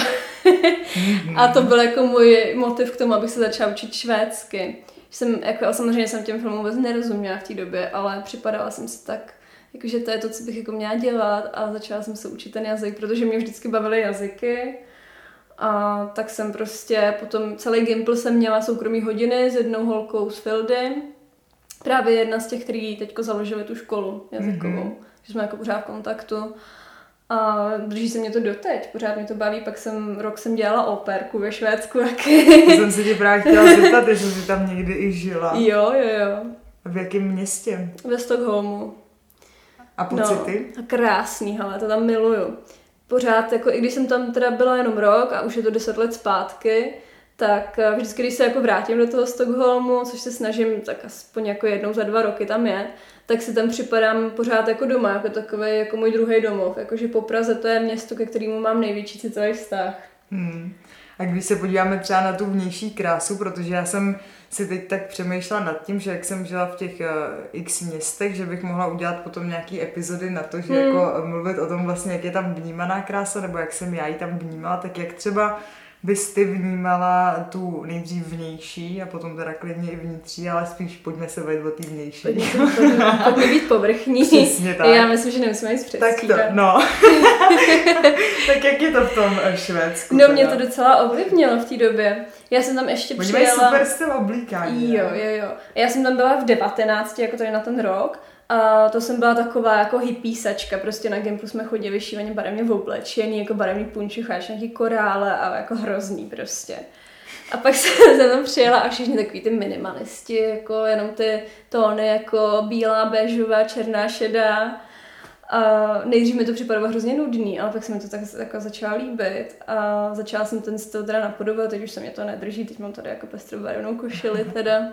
a to byl jako můj motiv k tomu, abych se začala učit švédsky. Jsem, jako, samozřejmě jsem těm filmům vůbec nerozuměla v té době, ale připadala jsem si tak jakože to je to, co bych jako měla dělat a začala jsem se učit ten jazyk, protože mě vždycky bavily jazyky a tak jsem prostě potom celý Gimple jsem měla soukromý hodiny s jednou holkou z Fildy, právě jedna z těch, který teďko založili tu školu jazykovou, mm-hmm. že jsme jako pořád v kontaktu. A drží se mě to doteď, pořád mě to baví, pak jsem, rok jsem dělala operku ve Švédsku taky.
To jsem se tě právě chtěla zeptat, jestli jsi tam někdy i žila.
Jo, jo, jo.
V jakém městě?
Ve Stockholmu.
A pocity?
No, krásný, ale to tam miluju. Pořád, jako i když jsem tam teda byla jenom rok a už je to deset let zpátky, tak eh, vždycky, když se jako vrátím do toho Stockholmu, což se snažím tak aspoň jako jednou za dva roky tam je, tak si tam připadám pořád jako doma, jako takový jako můj druhý domov. Jakože po Praze to je město, ke kterému mám největší citový vztah.
Hmm. A když se podíváme třeba na tu vnější krásu, protože já jsem si teď tak přemýšlela nad tím, že jak jsem žila v těch uh, x městech, že bych mohla udělat potom nějaký epizody na to, že hmm. jako mluvit o tom vlastně, jak je tam vnímaná krása, nebo jak jsem já ji tam vnímala, tak jak třeba bys ty vnímala tu nejdřív vnější a potom teda klidně i vnitřní, ale spíš pojďme se vejít o té vnější.
Pojďme, pojďme, [LAUGHS] pojďme být povrchní.
Přesně tak.
Já myslím, že nemusíme nic předstírat.
Tak to, no. [LAUGHS] tak jak je to v tom eh, Švédsku?
No teda? mě to docela ovlivnilo v té době. Já jsem tam ještě
Oni
přijela...
super styl oblíkání.
Jo, jo, jo. Já jsem tam byla v 19, jako tady na ten rok a to jsem byla taková jako hippísačka, prostě na Gimplu jsme chodili vyšívaně barevně v oblečení, jako barevný punčucháč, nějaký korále a jako hrozný prostě. A pak [LAUGHS] jsem tam přijela a všichni takový ty minimalisti, jako jenom ty tóny jako bílá, béžová, černá, šedá. A nejdřív mi to připadalo hrozně nudný, ale pak se mi to tak jako začala líbit a začala jsem ten styl teda napodobovat, teď už se mě to nedrží, teď mám tady jako pestrobarevnou košili [LAUGHS] teda.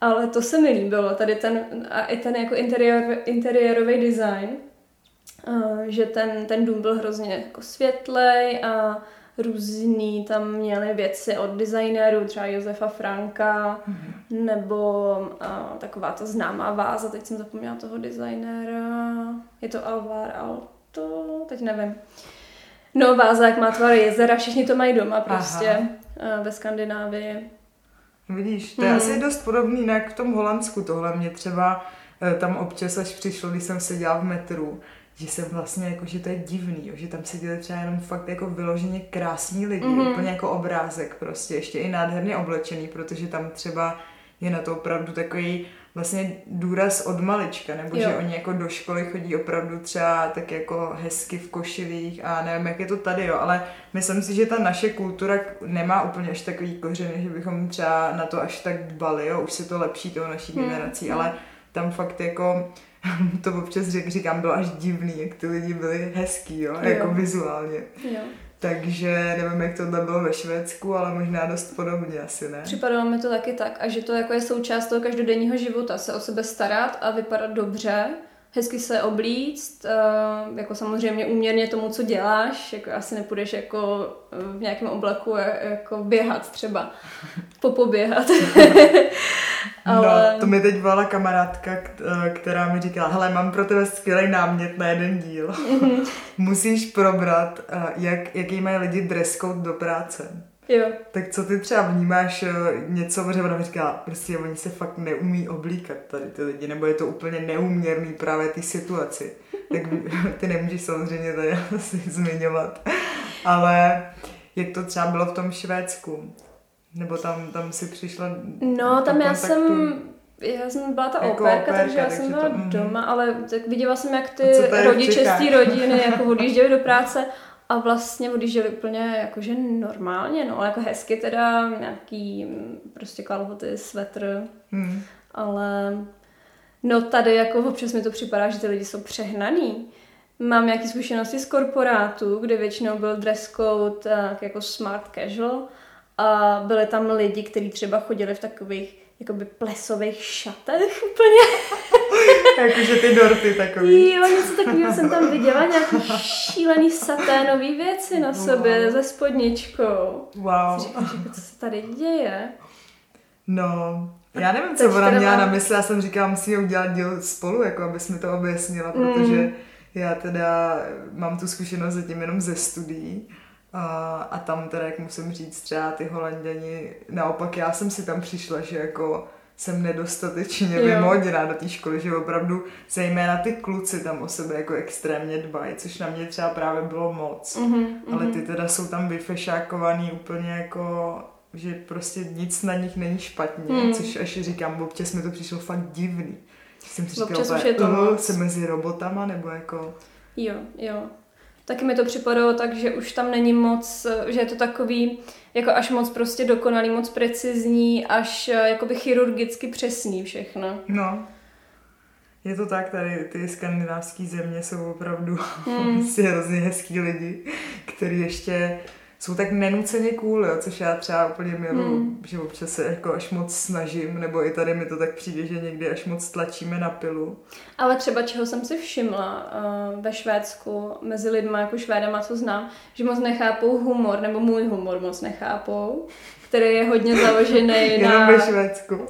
Ale to se mi líbilo, tady ten, a i ten jako interiér, interiérový design, že ten, ten dům byl hrozně jako světlej a různý tam měli věci od designérů, třeba Josefa Franka, mm-hmm. nebo a, taková ta známá váza, teď jsem zapomněla toho designéra, je to Alvar Alto, teď nevím. No, váza, jak má tvar jezera, všichni to mají doma prostě Aha. ve Skandinávii.
Vidíš, to je hmm. asi dost podobný jak v tom Holandsku. Tohle mě třeba eh, tam občas, až přišlo, když jsem seděla v metru, že jsem vlastně jako, že to je divný, jo, že tam seděli třeba jenom fakt jako vyloženě krásní lidi, mm-hmm. úplně jako obrázek prostě, ještě i nádherně oblečený, protože tam třeba je na to opravdu takový vlastně důraz od malička, nebo jo. že oni jako do školy chodí opravdu třeba tak jako hezky v košilích a nevím, jak je to tady, jo, ale myslím si, že ta naše kultura nemá úplně až takový kořeny, že bychom třeba na to až tak dbali, jo, už se to lepší toho naší hmm. generací, ale tam fakt jako [LAUGHS] to občas řek, říkám, bylo až divný, jak ty lidi byli hezký, jo, jo. jako vizuálně. Jo. Takže nevím, jak to bylo ve Švédsku, ale možná dost podobně asi, ne?
Připadalo mi to taky tak a že to jako je součást toho každodenního života, se o sebe starat a vypadat dobře, hezky se oblíct, uh, jako samozřejmě úměrně tomu, co děláš, jako asi nepůjdeš jako v nějakém oblaku jako běhat třeba, [LAUGHS] popoběhat. [LAUGHS]
Ale... No, to mi teď volala kamarádka, eh, která mi říkala, hele, mám pro tebe skvělý námět na jeden díl. Mhm. [LAUGHS] Musíš probrat, eh, jak, jaký mají lidi dress code do práce.
Jo.
Tak co ty třeba vnímáš eh, něco, protože ona mi říká, prostě oni se fakt neumí oblíkat tady ty lidi, nebo je to úplně neúměrný právě ty situaci. Tak [LAUGHS] ty nemůžeš samozřejmě tady [LAUGHS] asi zmiňovat. Ale jak to třeba bylo v tom Švédsku? Nebo tam, tam si přišla
No, tam já jsem já jsem byla ta jako operka, operka, takže já jsem byla to, mm. doma, ale tak viděla jsem, jak ty rodiče z té rodiny jako [LAUGHS] odjížděly do práce a vlastně odjížděli úplně jakože normálně, no, jako hezky teda, nějaký mm, prostě kalhoty, svetr, hmm. ale no tady jako občas mi to připadá, že ty lidi jsou přehnaný. Mám nějaké zkušenosti z korporátu, kde většinou byl dress code tak jako smart casual a byly tam lidi, kteří třeba chodili v takových jakoby plesových šatech úplně. [LAUGHS]
Jakože ty dorty takový.
Jo, něco takového jsem tam viděla, nějaký šílený saténový věci na sobě wow. se spodničkou.
Wow.
Říkám, co se tady děje?
No, já nevím, co ona měla na mysli, já jsem říkala, musíme udělat díl spolu, jako abys mi to objasnila, protože mm. já teda mám tu zkušenost zatím jenom ze studií a, a tam teda, jak musím říct, třeba ty holanděni, naopak já jsem si tam přišla, že jako jsem nedostatečně vymoděná do té školy, že opravdu zejména ty kluci tam o sebe jako extrémně dbají, což na mě třeba právě bylo moc. Mm-hmm, Ale ty teda jsou tam vyfešákovaný úplně jako že prostě nic na nich není špatně, mm. což až říkám, občas mi to přišlo fakt divný. Jsem si říkala, že to uh, se mezi robotama, nebo jako...
Jo, jo. Taky mi to připadalo tak, že už tam není moc, že je to takový, jako až moc prostě dokonalý, moc precizní, až eh, jakoby chirurgicky přesný všechno.
No. Je to tak, tady ty skandinávské země jsou opravdu hmm. [LAUGHS] hrozně hezký lidi, kteří ještě jsou tak nenuceně cool, jo, což já třeba úplně miluji, hmm. že občas se jako až moc snažím, nebo i tady mi to tak přijde, že někdy až moc tlačíme na pilu.
Ale třeba čeho jsem si všimla uh, ve Švédsku mezi lidmi jako Švédama, co znám, že moc nechápou humor, nebo můj humor moc nechápou, který je hodně založený [LAUGHS] na...
Jenom ve Švédsku.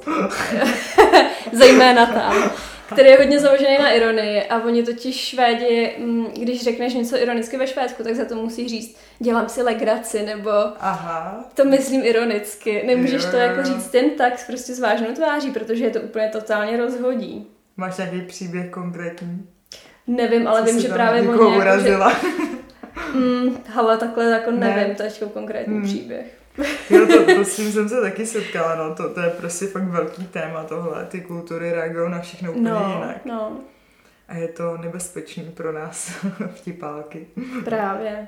[LAUGHS]
Zejména tam který je hodně založený na ironii a oni totiž Švédi, mm, když řekneš něco ironicky ve Švédsku, tak za to musí říct, dělám si legraci, nebo
Aha.
to myslím ironicky. Nemůžeš jo, to jako říct jen tak prostě s vážnou tváří, protože je to úplně totálně rozhodí.
Máš nějaký příběh konkrétní?
Nevím, ale Co vím, že právě
oni jako, že...
mm, hele, takhle jako nevím, ne. to je konkrétní hmm. příběh. [LAUGHS]
Jo, to, to s tím jsem se taky setkala, no, to, to je prostě fakt velký téma tohle, ty kultury reagují na všechno úplně no, jinak.
No.
A je to nebezpečný pro nás, [LAUGHS] vtipálky.
Právě.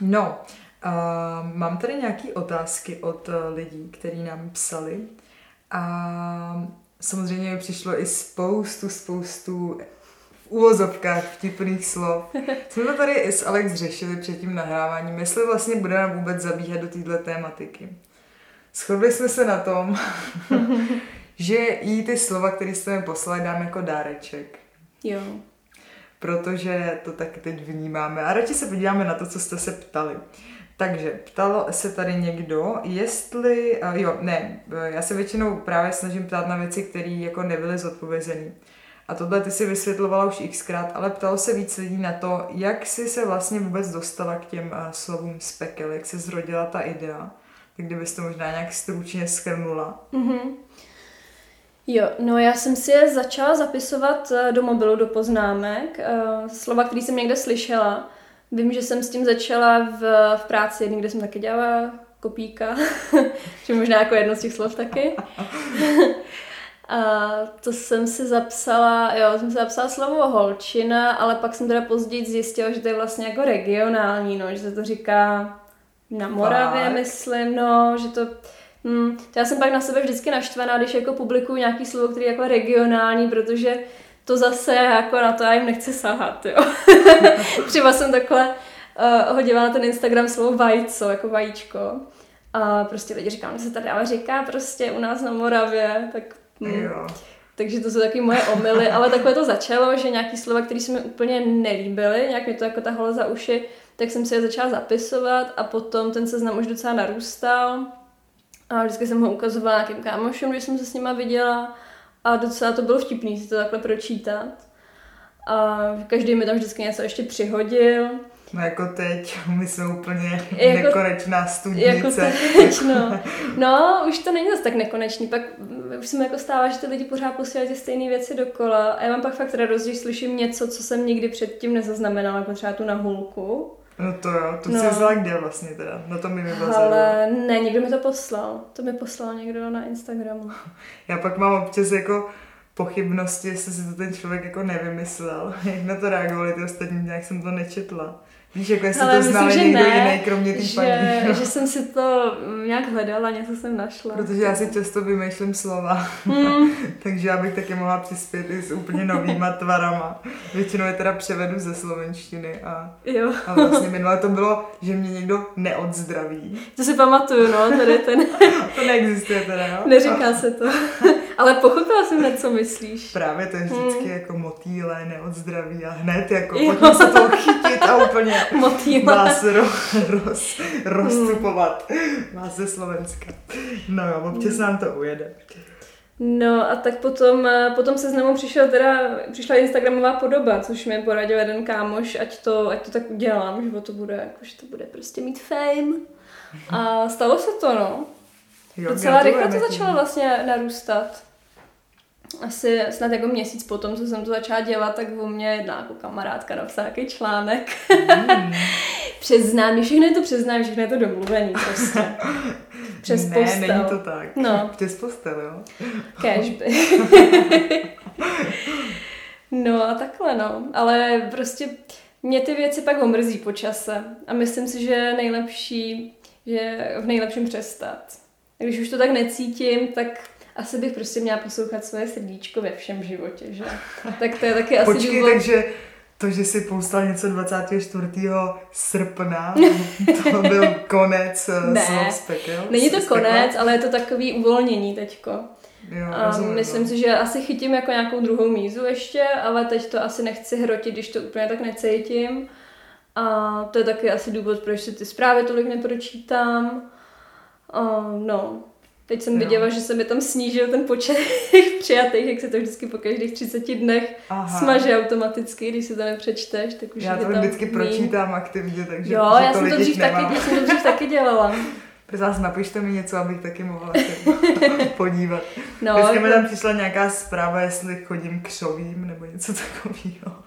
No, uh, mám tady nějaké otázky od uh, lidí, kteří nám psali a samozřejmě mi přišlo i spoustu, spoustu úvozovkách vtipných slov. Jsme to tady i s Alex řešili před tím nahráváním, jestli vlastně budeme vůbec zabíhat do této tématiky. Shodli jsme se na tom, [LAUGHS] že jí ty slova, které jste mi poslali, dám jako dáreček.
Jo.
Protože to taky teď vnímáme. A radši se podíváme na to, co jste se ptali. Takže ptal se tady někdo, jestli, uh, jo, ne, já se většinou právě snažím ptát na věci, které jako nebyly zodpovězeny. A tohle ty si vysvětlovala už xkrát, ale ptalo se víc lidí na to, jak jsi se vlastně vůbec dostala k těm uh, slovům spekel, jak se zrodila ta idea. Tak kdybys to možná nějak stručně schrnula.
Mm-hmm. Jo, no já jsem si je začala zapisovat eh, do mobilu, do poznámek, slova, které jsem někde slyšela. Vím, že jsem s tím začala v, v práci, někde jsem taky dělala kopíka, [LAUGHS] že možná jako jedno z těch slov taky. [LAUGHS] A to jsem si zapsala, jo, jsem si zapsala slovo holčina, ale pak jsem teda později zjistila, že to je vlastně jako regionální, no, že se to říká na Moravě, Fakt? myslím, no, že to... Hm, to já jsem pak na sebe vždycky naštvaná, když jako publikuju nějaký slovo, který je jako regionální, protože to zase jako na to já jim nechci sahat, jo. [LAUGHS] Třeba jsem takhle uh, hodila na ten Instagram slovo vajco, jako vajíčko. A prostě lidi říkám, že se tady ale říká prostě u nás na Moravě, tak... Hm. Jo. Takže to jsou taky moje omily, ale takhle to začalo, že nějaký slova, které se mi úplně nelíbily, nějak mi to jako tahalo za uši, tak jsem si je začala zapisovat a potom ten seznam už docela narůstal. A vždycky jsem ho ukazovala nějakým kámošům, když jsem se s nima viděla. A docela to bylo vtipný si to takhle pročítat. A každý mi tam vždycky něco ještě přihodil.
No jako teď, [LAUGHS] my jsme úplně jako, nekonečná studnice. Jako
teď, [LAUGHS] no. no, už to není zase tak nekonečný. Pak už se mi jako stává, že ty lidi pořád posílají ty stejné věci dokola. A já mám pak fakt radost, když slyším něco, co jsem nikdy předtím nezaznamenala, jako třeba tu nahulku.
No to jo, to no. jsi vzala kde vlastně teda? Na to mi mi
Ale ne, někdo mi to poslal. To mi poslal někdo na Instagramu. [LAUGHS]
Já pak mám občas jako pochybnosti, jestli si to ten člověk jako nevymyslel. Jak na to reagovali ty ostatní, nějak jsem to nečetla. Víš, jako jestli to znal někdo ne, jiný, kromě té paní.
No. Že jsem si to nějak hledala, něco jsem našla.
Protože já si často vymýšlím slova, mm. [LAUGHS] takže já bych taky mohla přispět i s úplně novýma tvarama. Většinou je teda převedu ze slovenštiny a,
jo.
a vlastně minule to bylo, že mě někdo neodzdraví.
To si pamatuju, no, tady ten. [LAUGHS]
to neexistuje teda, jo?
Neříká se to. [LAUGHS] Ale pochopila jsem, na co myslíš.
Právě to je vždycky hmm. jako motýle, neodzdraví a hned jako pojďme se to chytit a úplně [LAUGHS]
Motýle.
vás ro, roz, rozstupovat. Vás ze Slovenska. No jo, občas nám to ujede.
No a tak potom, eh, potom se znovu přišel teda, přišla Instagramová podoba, což mi poradil jeden kámoš, ať to, ať to tak udělám, že to bude, jako, že to bude prostě mít fame. A stalo se to, no. Jo, Docela rychle to začalo vlastně narůstat asi snad jako měsíc potom, co jsem to začala dělat, tak o mě jedna jako kamarádka napsala nějaký článek. [LAUGHS] Mm. přes známý, všechno je to přes známý, všechno je to domluvený prostě. [LAUGHS] Přes
ne,
postel.
není to tak.
No.
Přes postel, jo.
Cashby. [LAUGHS] no a takhle, no. Ale prostě mě ty věci pak omrzí po čase. A myslím si, že je nejlepší, že v nejlepším přestat. Když už to tak necítím, tak asi bych prostě měla poslouchat svoje srdíčko ve všem životě, že? Tak to je taky asi
Počkej, důvod... takže to, že si poustal něco 24. srpna, to [LAUGHS] byl konec eh, ne, spekel?
Není to konec, ale je to takový uvolnění teďko. Jo, a rozumím, myslím no. si, že asi chytím jako nějakou druhou mízu ještě, ale teď to asi nechci hrotit, když to úplně tak necítím. A to je taky asi důvod, proč si ty zprávy tolik nepročítám. A, no, Teď jsem jo. viděla, že se mi tam snížil ten počet [LAUGHS] přijatých, jak se to vždycky po každých 30 dnech Aha. smaže automaticky, když si to nepřečteš, tak už
Já to vždycky mý... pročítám aktivně, takže
Jo, já jsem to dřív taky, já jsem to dřív taky dělala. [LAUGHS]
Prosím vás, napište mi něco, abych taky mohla [LAUGHS] podívat. No, Dneska jako... mi tam přišla nějaká zpráva, jestli chodím křovím nebo něco takového.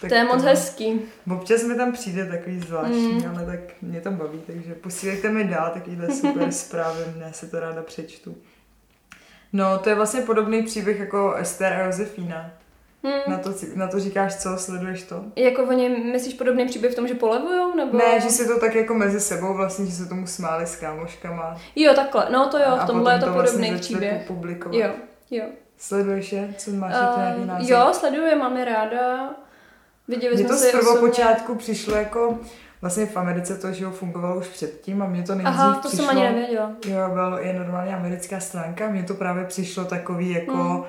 Tak to je moc hezký.
Občas mi tam přijde takový zvláštní, mm. ale tak mě to baví, takže posílejte mi dál takovýhle super [LAUGHS] zprávy, já si to ráda přečtu. No, to je vlastně podobný příběh jako Ester a Josefína. Hmm. Na, to, na to říkáš co, sleduješ to?
Jako oni, myslíš podobný příběh v tom, že polevujou? Nebo...
Ne, že si to tak jako mezi sebou vlastně, že se tomu smáli s kámoškama.
Jo, takhle, no to jo, v tomhle je to, to vlastně podobný příběh.
Publikovat.
Jo, jo.
Sleduješ je? Co máš uh, nějaký názor?
jo, sleduju, mám je ráda. Viděli
Mně
jsme
to
se
z prvopočátku přišlo jako, vlastně v Americe to, že jo, fungovalo už předtím a mně to nejdřív
Aha, to
přišlo,
jsem ani nevěděla.
Jo, byl, je normálně americká stránka, mně to právě přišlo takový jako,
Hmm.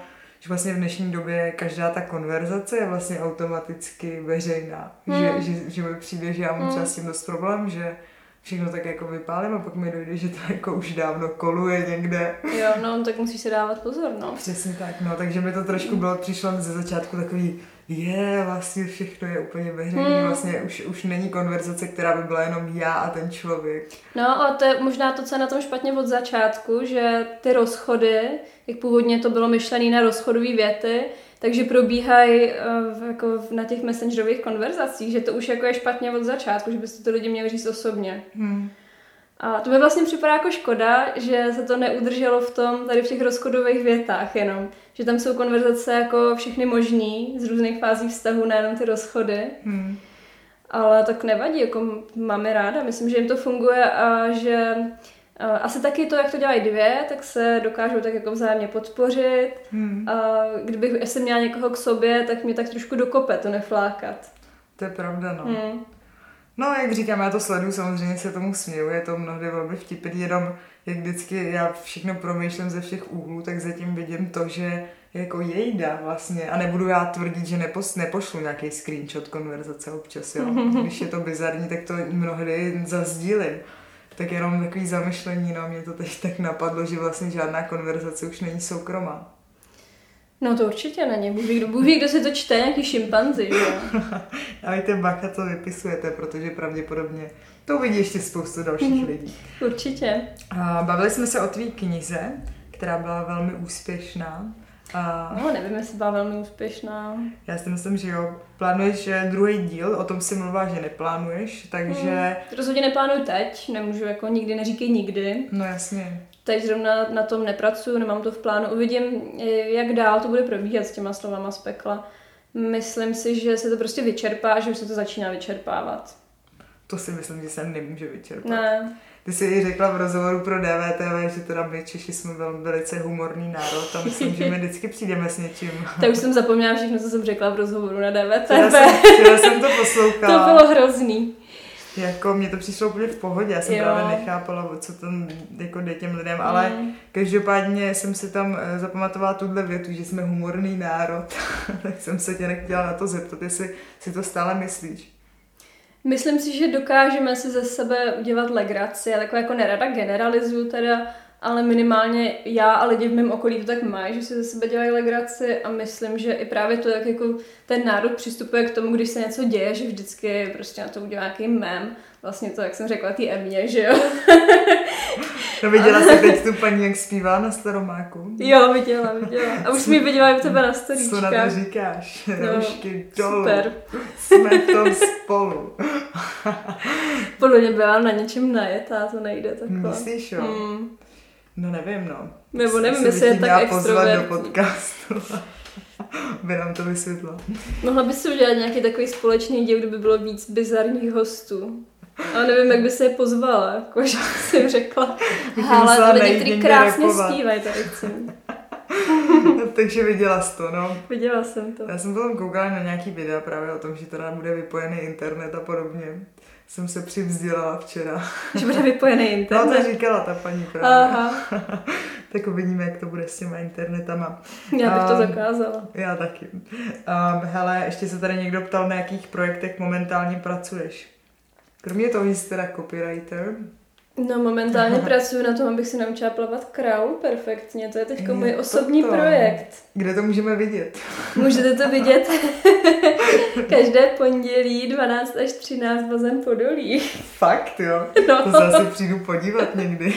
Že vlastně v dnešní době každá ta konverzace je vlastně automaticky veřejná.
Hmm.
Že, že, že mi přijde, že já mám
Hmm.
třeba s tím dost problém, že všechno tak jako vypálím a pak mi dojde, že to jako už dávno koluje někde.
Jo, no, tak musíš si dávat pozor, no.
Přesně tak, no, takže mi to trošku bylo, přišlo ze začátku takový, je, vlastně všechno je úplně veřejný,
Hmm.
vlastně už, už není konverzace, která by byla jenom já a ten člověk.
No a to je možná to, co je na tom špatně od začátku, že ty rozchody, jak původně to bylo myšlené na rozchodové věty, takže probíhají uh, jako na těch messengerových konverzacích, že to už jako je špatně od začátku, že byste to lidi měli říct osobně.
Hmm.
A to mi vlastně připadá jako škoda, že se to neudrželo v tom, tady v těch rozchodových větách jenom. Že tam jsou konverzace jako všechny možný, z různých fází vztahu, nejenom ty rozchody.
Hmm.
Ale tak nevadí, jako máme ráda, myslím, že jim to funguje a že asi taky to, jak to dělají dvě, tak se dokážou tak jako vzájemně podpořit.
Hmm.
A kdybych jestli měla někoho k sobě, tak mě tak trošku dokope to neflákat.
To je pravda, no.
Hmm.
No, jak říkám, já to sleduju, samozřejmě se tomu směju, je to mnohdy velmi vtipný, jenom jak vždycky já všechno promýšlím ze všech úhlů, tak zatím vidím to, že jako jejda vlastně, a nebudu já tvrdit, že nepos, nepošlu nějaký screenshot konverzace občas, jo. [LAUGHS] Když je to bizarní, tak to mnohdy zazdílím. Tak jenom takový zamyšlení, no mě to teď tak napadlo, že vlastně žádná konverzace už není soukromá.
No to určitě není. Bůh ví, kdo, Bůh ví, kdo si to čte, nějaký šimpanzi, že jo? [LAUGHS]
A víte, bacha to vypisujete, protože pravděpodobně to uvidí ještě spoustu dalších lidí.
Určitě.
A bavili jsme se o tvý knize, která byla velmi úspěšná. A
No, nevím, jestli byla velmi úspěšná.
já si myslím, že jo, plánuješ druhý díl, o tom si mluvila, že neplánuješ, takže,
Hmm. Rozhodně neplánuju teď, nemůžu jako nikdy neříkej nikdy.
no jasně,
Teď zrovna na tom nepracuju, nemám to v plánu. Uvidím, jak dál to bude probíhat s těma slovama z pekla. Myslím si, že se to prostě vyčerpá, že už se to začíná vyčerpávat.
to si myslím, že se nemůže vyčerpat.
Ne,
Ty jsi i řekla v rozhovoru pro DVTV, že teda my Češi jsme velmi velice humorný národ a myslím, že my vždycky přijdeme s něčím. [LAUGHS]
tak už jsem zapomněla všechno, co jsem řekla v rozhovoru na
Včera
DVTV.
jsem, včera jsem to
To
poslouchala.
bylo hrozný.
Jako mně to přišlo úplně v pohodě, já jsem
Jo.
právě nechápala, co tam jako jde těm lidem, ale
Mm.
každopádně jsem si tam eh, zapamatovala tuhle větu, že jsme humorný národ, [LAUGHS] tak jsem se tě nechtěla na to zeptat, jestli si to stále myslíš.
Myslím si, že dokážeme si ze sebe udělat legraci. Já takové jako nerada generalizuju teda, ale minimálně já a lidi v mém okolí to tak mají, že si ze sebe dělají legraci a myslím, že i právě to, jak jako ten národ přistupuje k tomu, když se něco děje, že vždycky prostě na to udělá nějaký mem. Vlastně to, jak jsem řekla, ty Emě, že jo? [LAUGHS]
No viděla jsi teď tu paní, jak zpívá na Staromáku?
jo, viděla, viděla. A už jsme viděla i u tebe na
Co na
storíčkách.
to říkáš?
No,
Roušky dolů.
Super.
Jsme v tom spolu. [LAUGHS]
Podle mě byla na něčem najetá, to nejde takhle.
Myslíš, jo?
Hmm.
No nevím, no.
Nebo nevím, jestli je tak
pozvat do
extrovertní.
podcastu. [LAUGHS] By nám to vysvětla.
Mohla bys si udělat nějaký takový společný díl, kde by bylo víc bizarních hostů. Ale nevím, jak by se je pozvala, jakože jsem řekla. Ale to kteří
někde
krásně zpívají tady. [LAUGHS]
Takže viděla jsi to, no.
Viděla jsem to.
Já jsem potom koukala na nějaký videa právě o tom, že teda bude vypojený internet a podobně. Jsem se přivzdělala včera. [LAUGHS]
Že bude vypojený
No to
internet.
říkala ta paní právě.
Aha, [LAUGHS]
tak uvidíme, jak to bude s těma internetama.
já bych to
Um,
zakázala.
Já taky. Um, hele, ještě se tady někdo ptal, na jakých projektech momentálně pracuješ. Kromě toho, že jsi teda copywriter,
No momentálně pracuji na tom, abych si naučila plavat kraul perfektně. To je teď můj
to
osobní
to.
projekt.
kde to můžeme vidět?
Můžete to [LAUGHS] vidět [LAUGHS] každé pondělí 12 až 13 bazén podolí.
Fakt, jo?
No.
To se asi přijdu podívat někdy.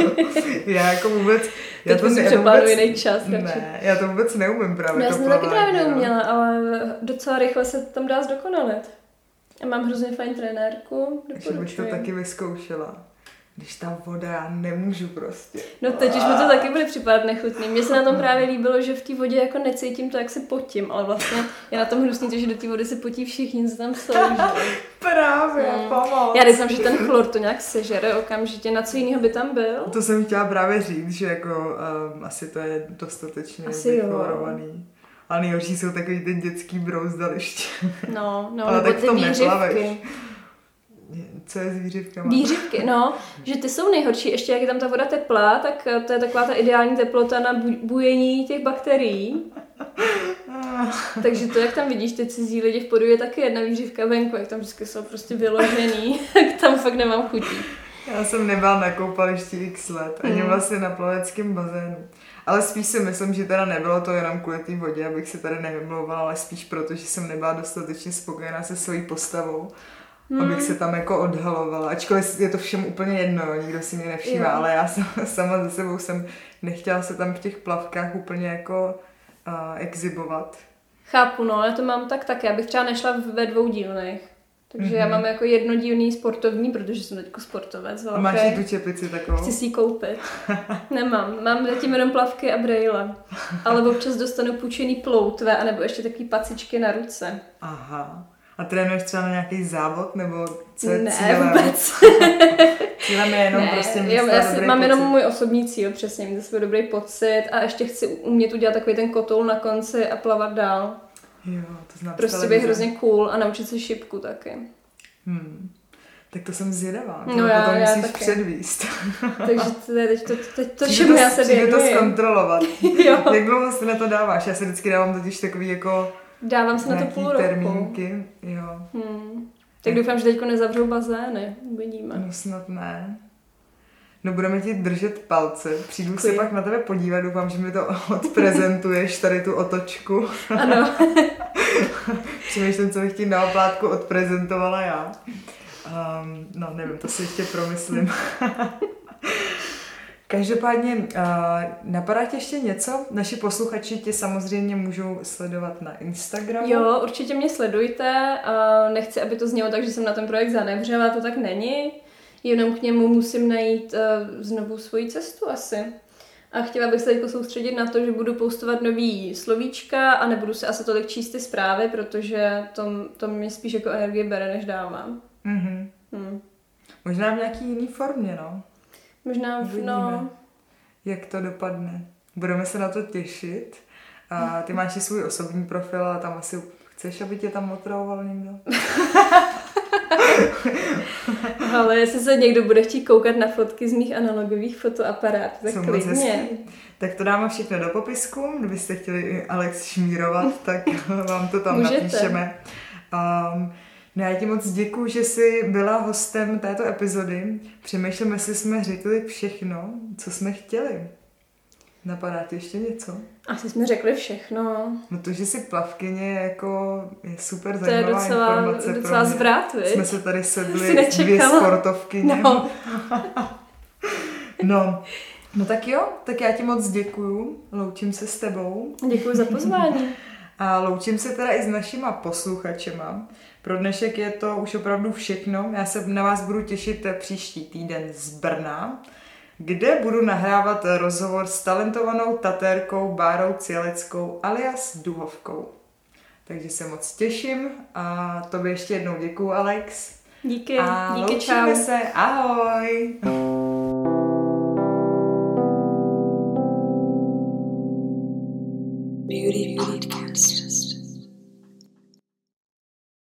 [LAUGHS] já jako vůbec... Já
Teď musím
já
jiný čas. radši.
Ne, já to vůbec neumím právě.
No, já
to
jsem to taky právě
no.
neuměla, ale docela rychle se tam dá zdokonalit. A mám hrozně fajn trenérku,
Takže bych to taky vyzkoušela. když ta voda, já nemůžu prostě.
No teď už mi to taky bude připadat nechutný. Mně se na tom právě líbilo, že v té vodě jako necítím to, jak se potím, ale vlastně je na tom hnusný to, že do té vody se potí všichni, co tam jsou. [LAUGHS]
Právě,
Hmm.
pomoc.
Já doufám, že ten chlor to nějak sežere okamžitě. Na co jiného by tam byl?
To jsem chtěla právě říct, že jako um, asi to je dostatečně
Asi jo.
Vychlorovaný. A nejhorší jsou takový ty dětský brouzdaliště.
No, no,
Ale
nebo
tak
ty
tom
výřivky.
Co je s výřivkama?
Výřivky, no, že ty jsou nejhorší. Ještě jak je tam ta voda teplá, tak eh, to je taková ta ideální teplota na bu- bujení těch bakterií. Takže to, jak tam vidíš ty cizí lidi v podu, je taky jedna výřivka venku, jak tam vždycky jsou prostě vyložený, [LAUGHS] tak tam fakt nemám chutí.
Já jsem nebyla na koupališti x let, ani
Hmm.
vlastně na plaveckém bazénu. Ale spíš si myslím, že teda nebylo to jenom kvůli té vodě, abych se tady nevymlouvala, ale spíš proto, že jsem nebyla dostatečně spokojená se svojí postavou. Hmm. Abych se tam jako odhalovala, ačkoliv je to všem úplně jedno, nikdo si mě nevšímá,
Jo.
ale já sama, [LAUGHS] sama ze sebou jsem nechtěla se tam v těch plavkách úplně jako uh, exibovat.
Chápu, no, já to mám tak taky, abych třeba nešla ve dvou dílných. Takže mm-hmm. já
Mhm.
mám jako jednodílný sportovní, protože jsem teďko sportovec
A máš tu čepici takovou?
Chci si ji koupit. [LAUGHS] Nemám. Mám zatím jenom plavky a brejle. Ale občas dostanu půjčený ploutve, anebo ještě takový pacičky na ruce.
Aha. A trénuješ třeba na nějaký závod, nebo co je
ne,
cílem?
vůbec. [LAUGHS]
Cílem je jenom
ne,
prostě mít
já, já si, mám jenom
pocit.
můj osobní cíl, přesně, mít svůj dobrý pocit a ještě chci umět udělat takový ten kotoul na konci a plavat dál.
Jo, to znám
Prostě
televize.
hrozně cool a naučit se šipku taky.
Hmm. Tak to jsem zvědavá. To
No já-
potom
já
musíš
taky.
předvíst. [LAUGHS]
Takže to je teď to, teď to, čemu já se
přijde to
věnuji.
zkontrolovat. [LAUGHS]
Jo. [LAUGHS]
Jak dlouho si na to dáváš? Já si vždycky dávám totiž takový jako
Dávám se na to půl roku.
termínky. Jo,
Hmm. Tak doufám, že teďko nezavřou bazény. Uvidíme.
no snad ne. No budeme ti držet palce. Přijdu se
Děkuji.
pak na tebe podívat, doufám, že mi to odprezentuješ, tady tu otočku.
Ano. [LAUGHS]
Přemýšlím, co bych ti na oplátku odprezentovala já. Um, no, nevím, to si ještě promyslím. [LAUGHS] Každopádně, uh, napadá tě ještě něco? Naši posluchači tě samozřejmě můžou sledovat na Instagramu.
Jo, určitě mě sledujte. A nechci, aby to znělo tak, že jsem na ten projekt zanevřela, to tak není. Jenom k němu musím najít uh, znovu svoji cestu asi. A chtěla bych se teď soustředit na to, že budu postovat nový slovíčka a nebudu se asi tolik číst ty zprávy, protože to, to mě spíš jako energie bere, než dávám.
Mm-hmm.
Hm.
Možná v nějaký jiný formě, no.
Možná, v-
Uvidíme.
no,
Jak to dopadne. Budeme se na to těšit. A ty máš i svůj osobní profil, ale tam asi chceš, aby tě tam otravoval někdo? [LAUGHS]
ale jestli se někdo bude chtít koukat na fotky z mých analogových fotoaparátů, tak
Jsou
klidně.
Tak to dáme všechno do popisku. Kdybyste chtěli i Alex šmírovat, [LAUGHS] tak vám to tam
Můžete.
napíšeme. Um, no já ti moc děkuji, že jsi byla hostem této epizody. Přemýšlím, jestli jsme řekli všechno, co jsme chtěli. Napadá ti ještě něco?
Asi jsme řekli všechno.
No to, že jsi plavkyně, jako je super
To je
zajímavá
docela,
informace
docela
pro mě.
viď?
Jsme se tady
Si
sedli dvě sportovkyně.
No, [LAUGHS]
no. No tak jo, tak já ti moc děkuju, loučím se s tebou
děkuji za pozvání. [LAUGHS]
a loučím se teda i s našima posluchačema. Pro dnešek je to už opravdu všechno. Já se na vás budu těšit příští týden z Brna, kde budu nahrávat rozhovor s talentovanou tatérkou Bárou Cieleckou alias Duhovkou. Takže se moc těším a tobě ještě jednou děkuju, Alex.
Díky,
a
díky, čau.
se. Ahoj.